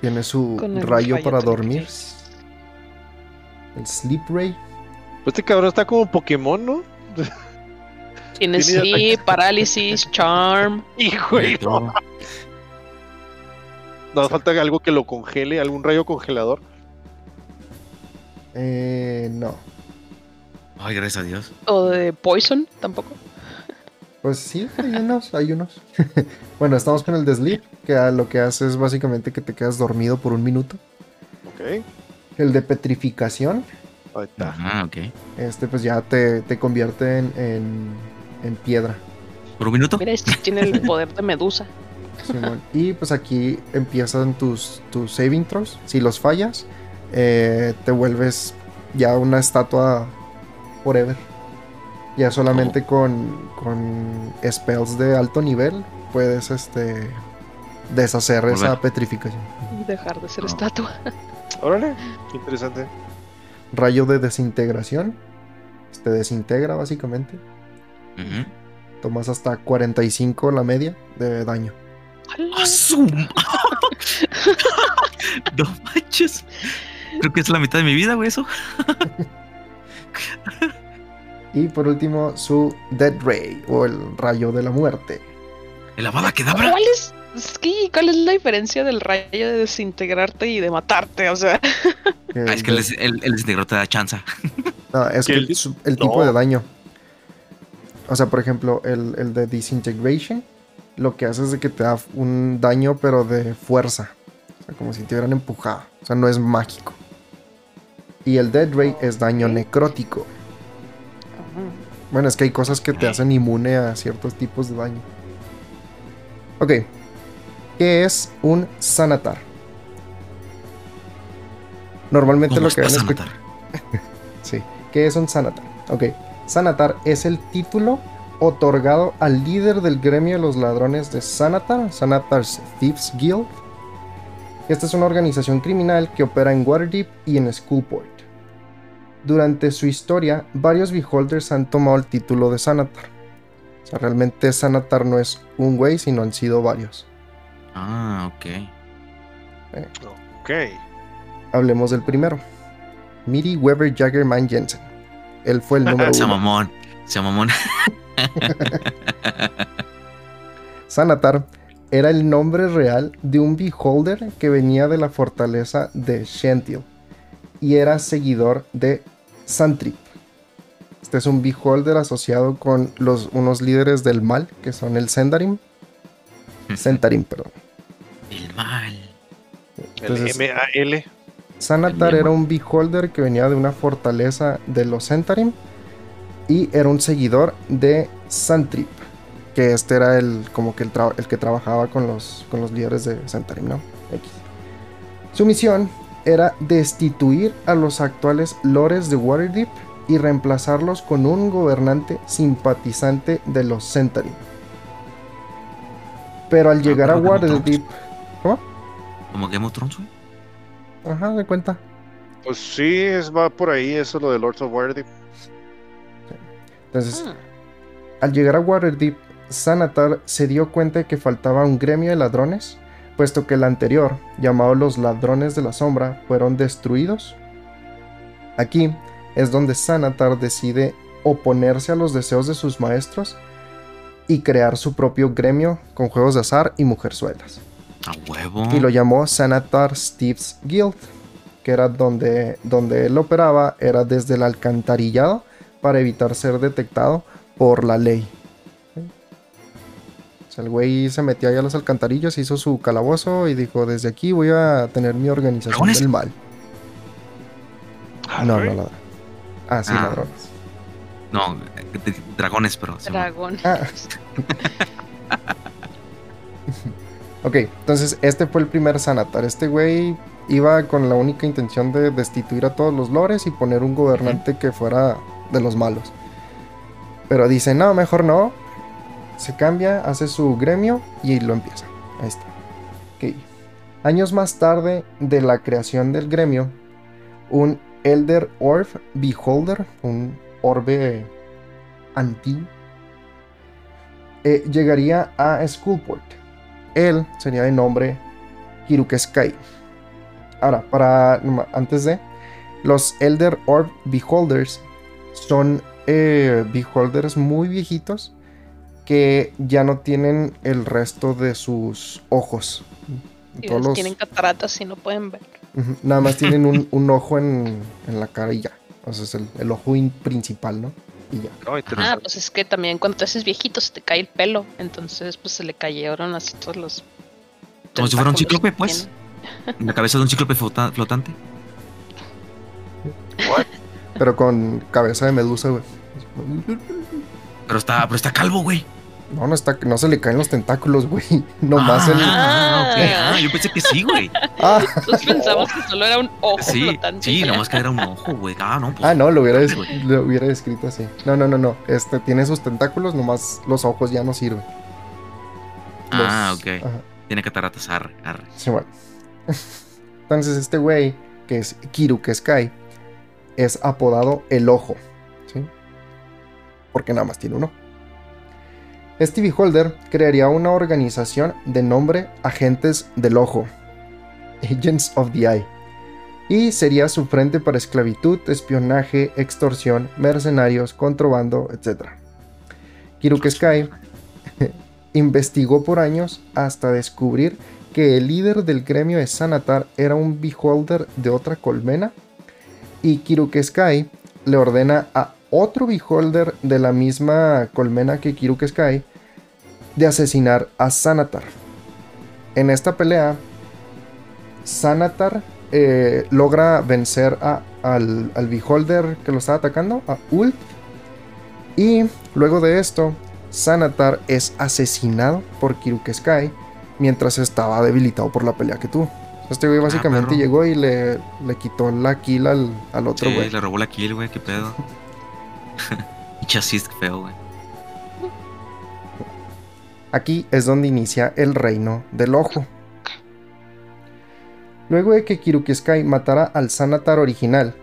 Tiene su rayo, para dormir. El Sleep Ray. Pues este cabrón está como Pokémon, ¿no? Tienes Tiene sí, parálisis, charm. Hijo, de no. Nos falta algo que lo congele, algún rayo congelador. Eh, no. Ay, gracias a Dios. O de poison, tampoco. Pues sí, hay unos, hay unos. bueno, estamos con el de sleep, que lo que hace es básicamente que te quedas dormido por un minuto. Ok. El de petrificación, Ahí está. Ah, ok. este pues ya te, te convierte en, en, en piedra. ¿Por un minuto? Mira, este tiene el poder de medusa. Simón. y pues aquí empiezan tus, tus saving throws. Si los fallas, eh, te vuelves ya una estatua forever. Ya solamente con, con spells de alto nivel puedes este deshacer esa petrificación. Y dejar de ser No. estatua. Órale, qué interesante. Rayo de desintegración. Te desintegra básicamente. Ujú. Tomas hasta 45 la media de daño. ¡Ah, no manches. Creo que es la mitad de mi vida, güey, eso. Y por último, su Dead Ray o el rayo de la muerte. El Avada Kedavra. ¿Cuál es, que, ¿Cuál es la diferencia del rayo de desintegrarte y de matarte? O sea, que Ah, es que el, el, el desintegrador te da chanza. No, es Que que el- el, no. tipo de daño. O sea, por ejemplo, el, el de Disintegration lo que hace es de que te da un daño, pero de fuerza. O sea, como si te hubieran empujado. O sea, no es mágico. Y el Dead Ray es daño necrótico. Bueno, es que hay cosas que te hacen inmune a ciertos tipos de daño. Ok. ¿Qué es un Sanatar? Normalmente ¿Cómo lo que estás, ven escuchar. Sí. ¿Qué es un Sanatar? Ok. Sanatar es el título otorgado al líder del gremio de los ladrones de Sanatar, Sanatar's Thieves Guild. Esta es una organización criminal que opera en Waterdeep y en Skullport. Durante su historia, varios Beholders han tomado el título de Sanatar. O sea, realmente Sanatar no es un güey, sino han sido varios. Ah, ok. Ok. Hablemos del primero. Miri Weber Jaggerman Jensen. Él fue el número uno. mamón. Mamón. Sanatar era el nombre real de un beholder que venía de la fortaleza de Shentil y era seguidor de Santrip. Este es un beholder asociado con los, unos líderes del mal que son el Sendarim. Sentarim, perdón. El mal. Entonces- el MAL. Sanatar era un beholder que venía de una fortaleza de los Sentarim y era un seguidor de Santrip, que este era el como que el, el que trabajaba con los, con los líderes de Sentarim, ¿no? X. Su misión era destituir a los actuales lores de Waterdeep y reemplazarlos con un gobernante simpatizante de los Sentarim. Pero al llegar a. Waterdeep, Como Game of Thrones. Ajá, de cuenta. Pues sí, es, va por ahí eso lo de Lords of Waterdeep. Entonces, Ah, Al llegar a Waterdeep, Sanatar se dio cuenta de que faltaba un gremio de ladrones, puesto que el anterior, llamado los Ladrones de la Sombra, fueron destruidos. Aquí es donde Sanatar decide oponerse a los deseos de sus maestros y crear su propio gremio con juegos de azar y mujerzuelas. A huevo. Y lo llamó Sanatar Steve's Guild, que era donde, donde él operaba, era desde el alcantarillado para evitar ser detectado por la ley. O sea, el güey se metió ahí a los alcantarillos, hizo su calabozo y dijo, desde aquí voy a tener mi organización ¿Dragones? del mal. Ah, No, no ladrones. Ah, sí, Ah. ladrones. No, eh, dragones, pero. dragón. Ah. Ok, entonces este fue el primer Sanatar. Este güey iba con la única intención de destituir a todos los lores y poner un gobernante que fuera de los malos. Pero dice, no, mejor no. Se cambia, hace su gremio y lo empieza. Ahí está. Ok. Años más tarde de la creación del gremio, un Elder Orb Beholder, un orbe antiguo, eh, llegaría a Skullport. Él sería de nombre Hirukeskai. Ahora, para antes de los Elder Orb Beholders son eh, beholders muy viejitos que ya no tienen el resto de sus ojos. Y Todos los tienen cataratas y no pueden ver. Nada más tienen un, un ojo en, en la cara y ya. O sea, es el, el ojo in- principal, ¿no? Y ya. No, Ah, pues es que también cuando te haces viejito se te cae el pelo. Entonces, pues se le cayeron así todos los. Como si fuera un cíclope, pues. En la cabeza de un cíclope flota- flotante. Pero con cabeza de medusa, güey. Pero está, pero está calvo, güey. No, no, está, no se le caen los tentáculos, güey. Nomás ah, el. ah, ok. Ah, yo pensé que sí, güey. Ah, Nosotros pensamos que solo era un ojo Sí, flotante. sí, nomás que era un ojo, güey. Ah, no, pues. ah, no, lo hubiera, es- lo hubiera escrito así. No, no, no, no. Este tiene sus tentáculos, nomás los ojos ya no sirven. Ah, Los- ok. ajá. Tiene cataratas, arre, arre. Sí, bueno. Entonces, este güey, que es Kiruke Sky, es apodado El Ojo. ¿Sí? Porque nada más tiene uno. Este Beholder crearía una organización de nombre Agentes del Ojo. Agents of the Eye. Y sería su frente para esclavitud, espionaje, extorsión, mercenarios, contrabando, etc. Kiruke investigó por años hasta descubrir que el líder del gremio de Sanatar era un beholder de otra colmena y Kiruke le ordena a otro beholder de la misma colmena que Kiruke de asesinar a Sanatar. En esta pelea, Sanatar eh, logra vencer a- al, al beholder que lo estaba atacando, a Ulf, y luego de esto, Sanatar es asesinado por Kiruke Sky mientras estaba debilitado por la pelea que tuvo. Este güey básicamente perro. llegó y le, le quitó la kill al, al otro Sí, güey. le robó la kill, güey, qué pedo. Chasis feo, güey. Aquí es donde inicia el reino del ojo. Luego de que Kiruki Sky matara al Sanatar original,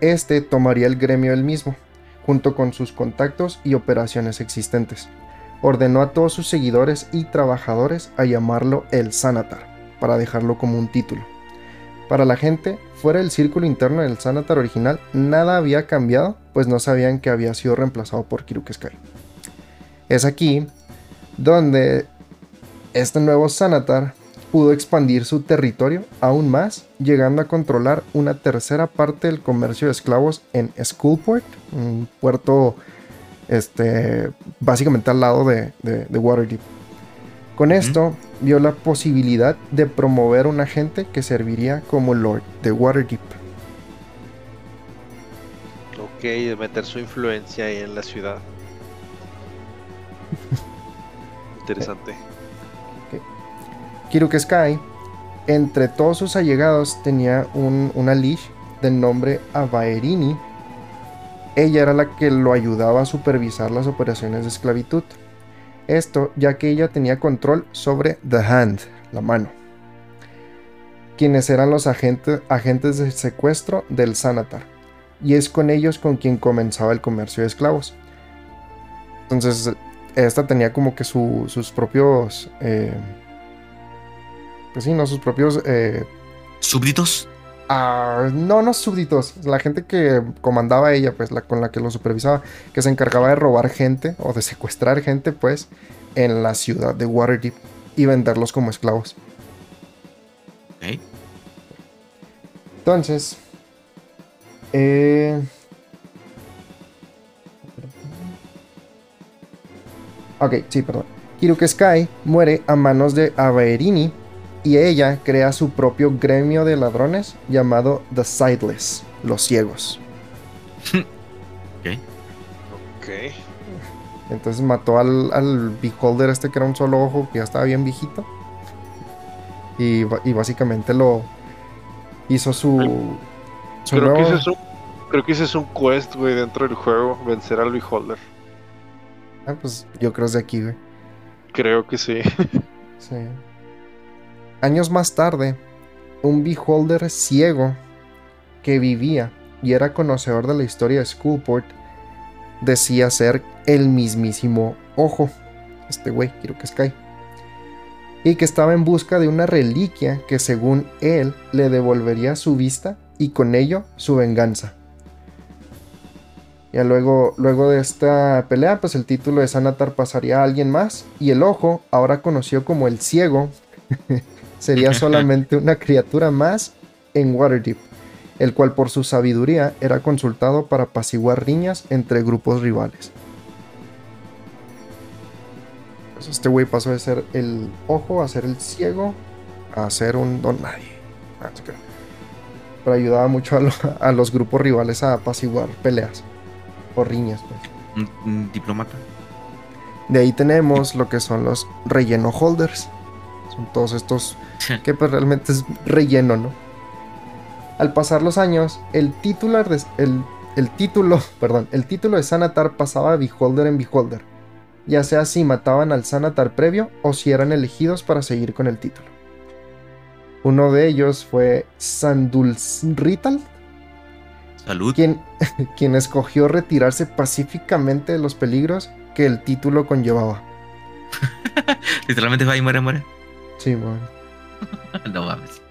este tomaría el gremio él mismo, junto con sus contactos y operaciones existentes. Ordenó a todos sus seguidores y trabajadores a llamarlo el Sanatar, para dejarlo como un título. Para la gente, fuera del círculo interno del Sanatar original, nada había cambiado, pues no sabían que había sido reemplazado por Kiruki Sky. Es aquí donde este nuevo Sanatar pudo expandir su territorio aún más, llegando a controlar una tercera parte del comercio de esclavos en Skullport, un puerto este, básicamente al lado de, de- de Waterdeep. Con esto, vio la posibilidad de promover un agente que serviría como Lord de Waterdeep. Ok, de meter su influencia ahí en la ciudad. Interesante. Kiruke Sky, entre todos sus allegados, tenía un- una leash de nombre Avaerini. Ella era la que lo ayudaba a supervisar las operaciones de esclavitud. Esto ya que ella tenía control sobre The Hand, la mano. Quienes eran los agente- agentes de secuestro del Sanatar. Y es con ellos con quien comenzaba el comercio de esclavos. Entonces, esta tenía como que su- sus propios... eh, pues sí, no, sus propios... eh, ¿Súbditos? ah, no, no súbditos, la gente que comandaba ella, pues la con la que lo supervisaba, que se encargaba de robar gente o de secuestrar gente, pues, en la ciudad de Waterdeep y venderlos como esclavos. Ok. Entonces, eh, ok, sí, perdón. Kiruke Sky muere a manos de Averini y ella crea su propio gremio de ladrones llamado The Sightless, los ciegos. Ok. Entonces mató al, al Beholder este que era un solo ojo que ya estaba bien viejito. Y, y básicamente lo hizo su... su Creo que, nuevo- ese es un, creo que ese es un quest, güey, dentro del juego. Vencer al Beholder. Ah, pues yo creo es de aquí, güey. Creo que sí. Sí. Años más tarde, un beholder ciego que vivía y era conocedor de la historia de Skullport decía ser el mismísimo Ojo, este güey, quiero que Sky, y que estaba en busca de una reliquia que según él le devolvería su vista y con ello su venganza. Ya luego, luego de esta pelea, pues el título de Sanatar pasaría a alguien más y el ojo, ahora conocido como el ciego, sería solamente una criatura más en Waterdeep, el cual por su sabiduría era consultado para apaciguar riñas entre grupos rivales. Pues este güey pasó de ser el ojo a ser el ciego a ser un don nadie. Ah. Pero ayudaba mucho a, lo- a los grupos rivales a apaciguar peleas o riñas. pues. Un, un diplomata. De ahí tenemos lo que son los relleno holders. Son todos estos que pues realmente es relleno, ¿no? Al pasar los años, el titular de, el, el título, perdón, el título de Sanatar pasaba de beholder en beholder, ya sea si mataban al Sanatar previo o si eran elegidos para seguir con el título. Uno de ellos fue Sandulsrital, Salud. quien, quien escogió retirarse pacíficamente de los peligros que el título conllevaba. Literalmente va y muere, muere. Sí, bueno. no mames.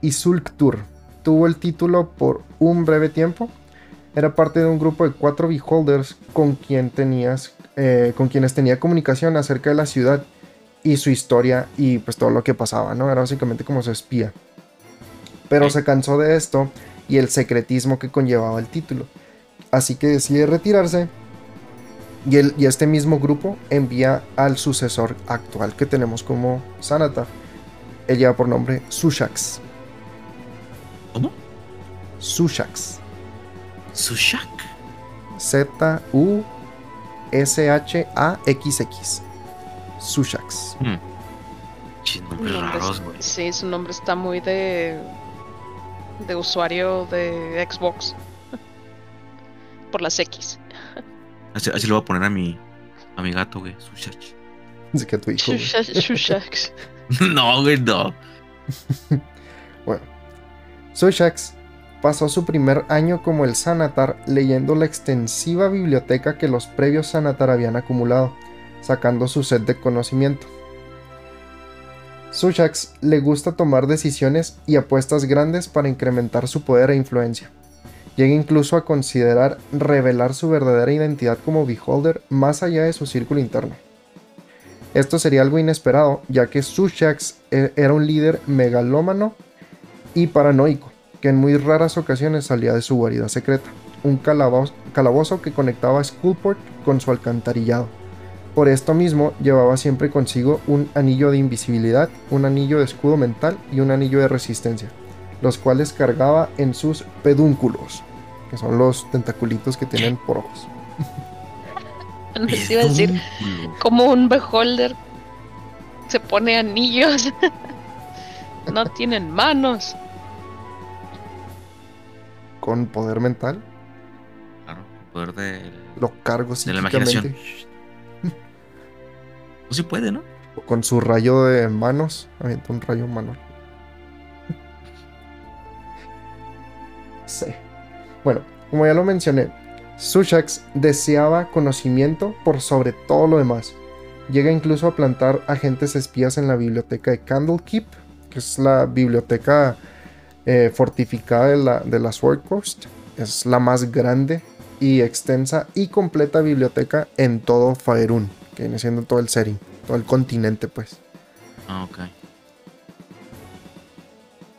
y Sulktur. Tuvo el título por un breve tiempo. Era parte de un grupo de cuatro beholders con, quien tenías, eh, con quienes tenía comunicación acerca de la ciudad y su historia y pues todo lo que pasaba, ¿no? Era básicamente como su espía. Pero se cansó de esto y el secretismo que conllevaba el título. Así que decide retirarse y, el, y este mismo grupo envía al sucesor actual que tenemos como Sanatar. Él lleva por nombre Sushax. ¿Cómo? Sushax. Sushak. Z-U-S-H-A-X-X. Sushax. Hmm. Chis, nombres Nombres- raros, güey. Sí, su nombre está muy de. De usuario de Xbox. Por las X. Así, así le voy a poner a mi, a mi gato, güey. Sushak. Dice que tu hijo. güey. Shusha- Shushax. no, güey, no. Bueno. Sushax pasó su primer año como el Sanatar leyendo la extensiva biblioteca que los previos Sanatar habían acumulado, sacando su set de conocimiento. Sushax le gusta tomar decisiones y apuestas grandes para incrementar su poder e influencia. Llega incluso a considerar revelar su verdadera identidad como Beholder más allá de su círculo interno. Esto sería algo inesperado, ya que Sushax e- era un líder megalómano y paranoico, que en muy raras ocasiones salía de su guarida secreta, un calabozo, que conectaba Skullport con su alcantarillado. Por esto mismo llevaba siempre consigo un anillo de invisibilidad, un anillo de escudo mental y un anillo de resistencia, los cuales cargaba en sus pedúnculos, que son los tentaculitos que tienen por ojos. Les iba a decir, como un beholder se pone anillos. no tienen manos. Con poder mental, Claro, poder del. lo cargo De la imaginación. Pues sí puede, ¿no? Con su rayo de manos, avienta un rayo manual. Sí. Bueno, como ya lo mencioné, Sushax deseaba conocimiento por sobre todo lo demás. Llega incluso a plantar agentes espías en la biblioteca de Candlekeep, que es la biblioteca eh, fortificada de la, de Coast. Es la más grande y extensa y completa biblioteca en todo Faerun, que viene siendo todo el setting, todo el continente, pues. Ah, ok.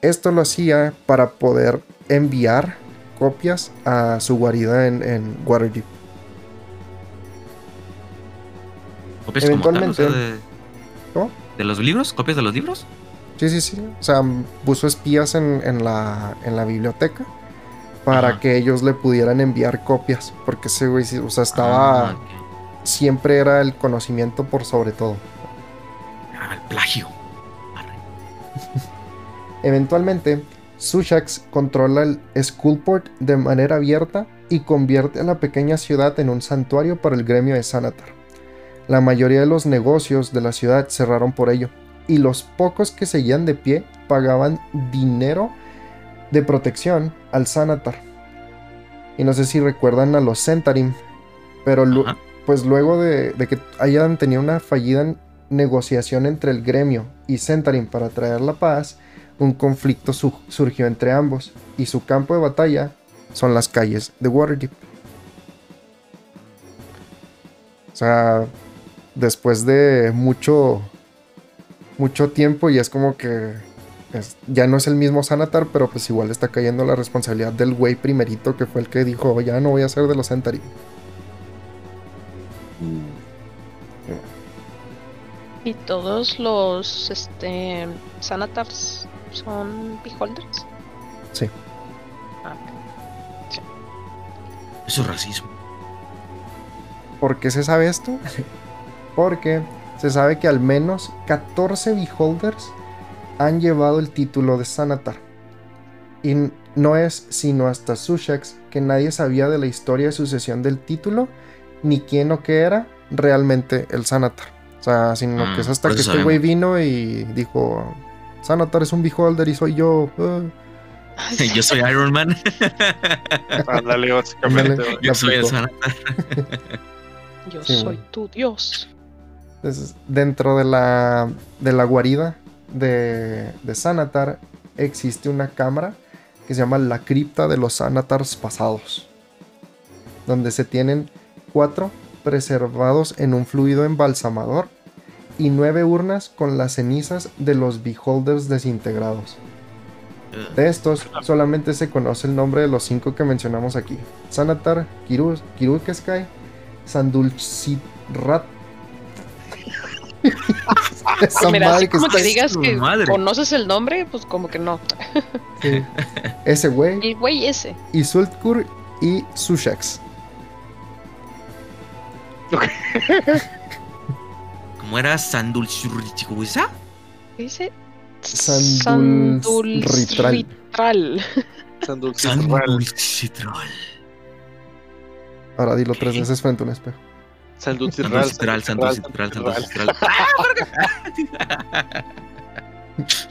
Esto lo hacía para poder enviar copias a su guarida en, en Waterdeep. ¿Copias como tal? O sea, Eventualmente- de. ¿De los libros? ¿Copias de los libros? Sí, sí, sí. O sea, puso espías en, en la, en la biblioteca para Ajá. que ellos le pudieran enviar copias. Porque ese güey, o sea, estaba. Ah. Siempre era el conocimiento por sobre todo. Ah, el plagio. Eventualmente, Sushax controla el Skullport de manera abierta y convierte a la pequeña ciudad en un santuario para el gremio de Sanatar. La mayoría de los negocios de la ciudad cerraron por ello, y los pocos que seguían de pie pagaban dinero de protección al Sanatar. Y no sé si recuerdan a los Centarim, pero. Pues luego de, que hayan tenido una fallida negociación entre el gremio y Centarim para traer la paz, un conflicto su- surgió entre ambos y su campo de batalla son las calles de Waterdeep. sea, después de mucho, mucho tiempo y es como que ya no es el mismo Sanatar, pero pues igual está cayendo la responsabilidad del güey primerito que fue el que dijo, ya no voy a ser de los Centauri. Y todos los este Sanatars son beholders. Sí. Ah, Eso es racismo. ¿Por qué se sabe esto? Porque se sabe que al menos 14 Beholders han llevado el título de Sanatar. Y no es sino hasta Sushex que nadie sabía de la historia de sucesión del título, ni quién o qué era realmente el Sanatar. O sea, sino Mm, que es hasta que este güey vino y dijo, Sanatar es un Beholder y soy yo. ah". Yo soy Iron Man. Ándale, básicamente. Yo soy el. Sanatar. Yo Sí, soy tu dios. Entonces, dentro de la, de la guarida de, de Sanatar existe una cámara que se llama la cripta de los Sanatars pasados, donde se tienen cuatro preservados en un fluido embalsamador y nueve urnas con las cenizas de los beholders desintegrados. De estos, solamente se conoce el nombre de los cinco que mencionamos aquí. Sanatar, Kirus, Kirukeskai, Sandulcitrat. Esa Mira, así madre que como está que digas que madre. conoces el nombre, pues como que no. Sí. Ese güey, El güey ese. y Sultkur y Sushex. ¿Cómo era Sandulchurrichiguisa? ¿Qué dice? Sandulritral. Sandulcitral. Sandulchitral. Ahora dilo tres veces frente a un espejo. Sandulcitral. Sandulchitral, Sandulchitral, Sandulchitral.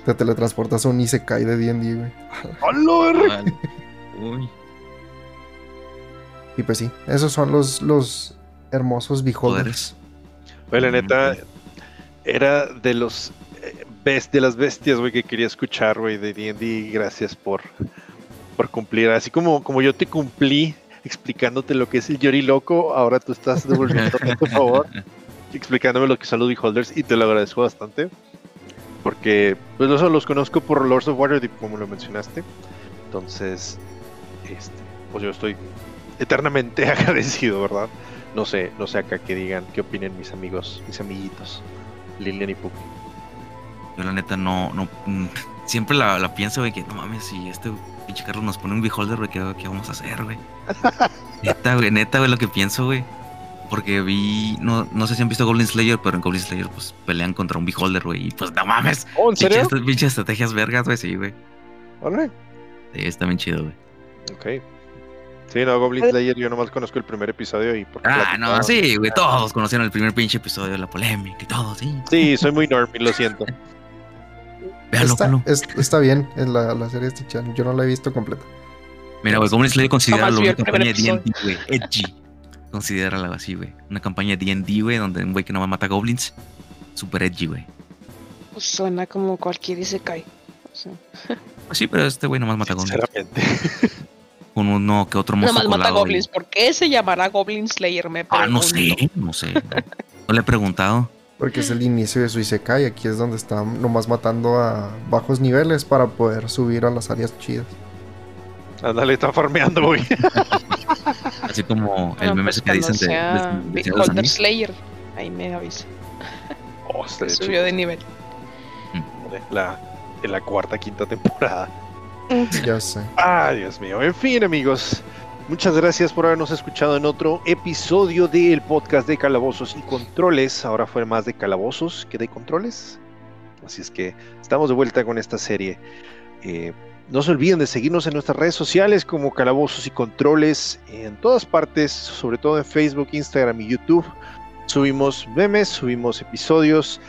Te teletransportas a un Isekai de D&D, güey. ¡Hola. Uy. Y pues sí, esos son los, los hermosos beholders. Güey, la neta, era de los eh, best, de las bestias, güey, que quería escuchar, güey, de D&D. Gracias por, por cumplir. Así como, como yo te cumplí explicándote lo que es el Yori Loco, ahora tú estás devolviendo tu favor, explicándome lo que son los Beholders y te lo agradezco bastante. Porque, pues, eso los conozco por Lords of Waterdeep, como lo mencionaste. Entonces, este, pues yo estoy eternamente agradecido, ¿verdad? No sé, no sé acá que digan, qué opinen mis amigos, mis amiguitos, Lilian y Pupi. Yo la neta no, no, mm, siempre la, la pienso, güey, que no mames, si este pinche Carlos nos pone un beholder, güey, ¿qué, qué vamos a hacer, güey? neta, güey, neta, güey, lo que pienso, güey. Porque vi, no, no sé si han visto Goblin Slayer, pero en Goblin Slayer, pues, pelean contra un beholder, güey, y pues, no mames. Oh, ¿en serio? Pinches, pinches estrategias vergas, güey, sí, güey. Órale. Sí, está bien chido, güey. Ok. Sí, no, Goblin Slayer, yo nomás conozco el primer episodio y porque Ah, no, sí, güey, todos conocieron el primer pinche episodio de la polémica y todo, sí. Sí, soy muy normie, lo siento. Véanlo, Está, es- está bien, es la, la serie de Chan. Yo no la he visto completa. Mira, güey, Goblin Slayer considera vi una campaña de D&D, güey, edgy. Considérala así, güey. Una campaña de D&D, güey, donde un güey que no va a matar goblins. Super edgy, güey. Pues suena como cualquier Isekai. O sea, Pues sí, pero este güey nomás mata goblins. Sinceramente. Con uno que otro monstruo Nada más mata goblins. ¿Por qué se llamará Goblin Slayer? Me Ah, no sé, no sé. No, No le he preguntado. Porque es el inicio de su Isekai. Aquí es donde está nomás matando a bajos niveles para poder subir a las áreas chidas. Ándale, está farmeando, güey. Así como el meme pues ese que dicen de, de- de. Slayer. Ahí me avisa. Oh, Subió de nivel. chido. La, en la cuarta, quinta temporada. Ya sé. Ah, Dios mío. En fin, amigos. Muchas gracias por habernos escuchado en otro episodio del podcast de Calabozos y Controles. Ahora fue más de calabozos que de controles. Así es que estamos de vuelta con esta serie. Eh, no se olviden de seguirnos en nuestras redes sociales como Calabozos y Controles en todas partes, sobre todo en Facebook, Instagram y YouTube. Subimos memes, subimos episodios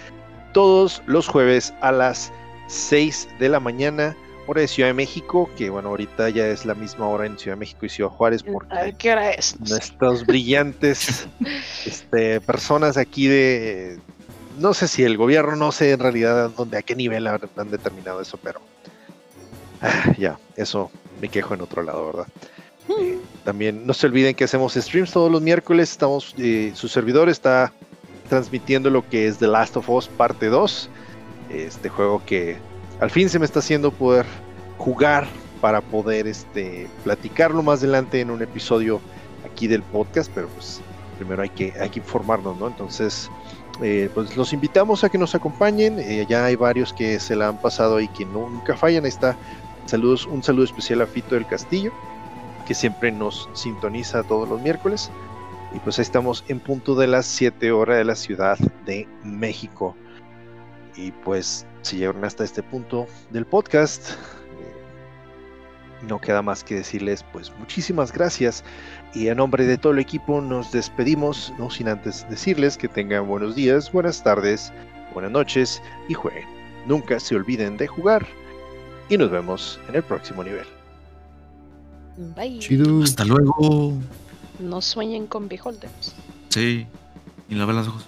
todos los jueves a las 6 de la mañana hora de Ciudad de México, que bueno, ahorita ya es la misma hora en Ciudad de México y Ciudad Juárez, A porque qué hora es. nuestros brillantes este, personas aquí de, no sé si el gobierno, no sé en realidad dónde, a qué nivel han, han determinado eso, pero ah, ya, eso me quejo en otro lado, ¿verdad? Eh, también no se olviden que hacemos streams todos los miércoles. Estamos, eh, su servidor está transmitiendo lo que es The Last of Us parte 2. Este juego que al fin se me está haciendo poder jugar para poder este, platicarlo más adelante en un episodio aquí del podcast, pero pues primero hay que, hay que informarnos, ¿no? Entonces, eh, pues los invitamos a que nos acompañen. Eh, ya hay varios que se la han pasado y que nunca fallan. Ahí está. Saludos, un saludo especial a Fito del Castillo, que siempre nos sintoniza todos los miércoles. Y pues ahí estamos en punto de las 7 horas de la Ciudad de México. Y pues si llegaron hasta este punto del podcast, eh, no queda más que decirles pues muchísimas gracias y a nombre de todo el equipo nos despedimos, no sin antes decirles que tengan buenos días, buenas tardes, buenas noches y jueguen. Nunca se olviden de jugar y nos vemos en el próximo nivel. Bye. Chido. Hasta luego. No sueñen con beholders. Sí. Y lavar los ojos.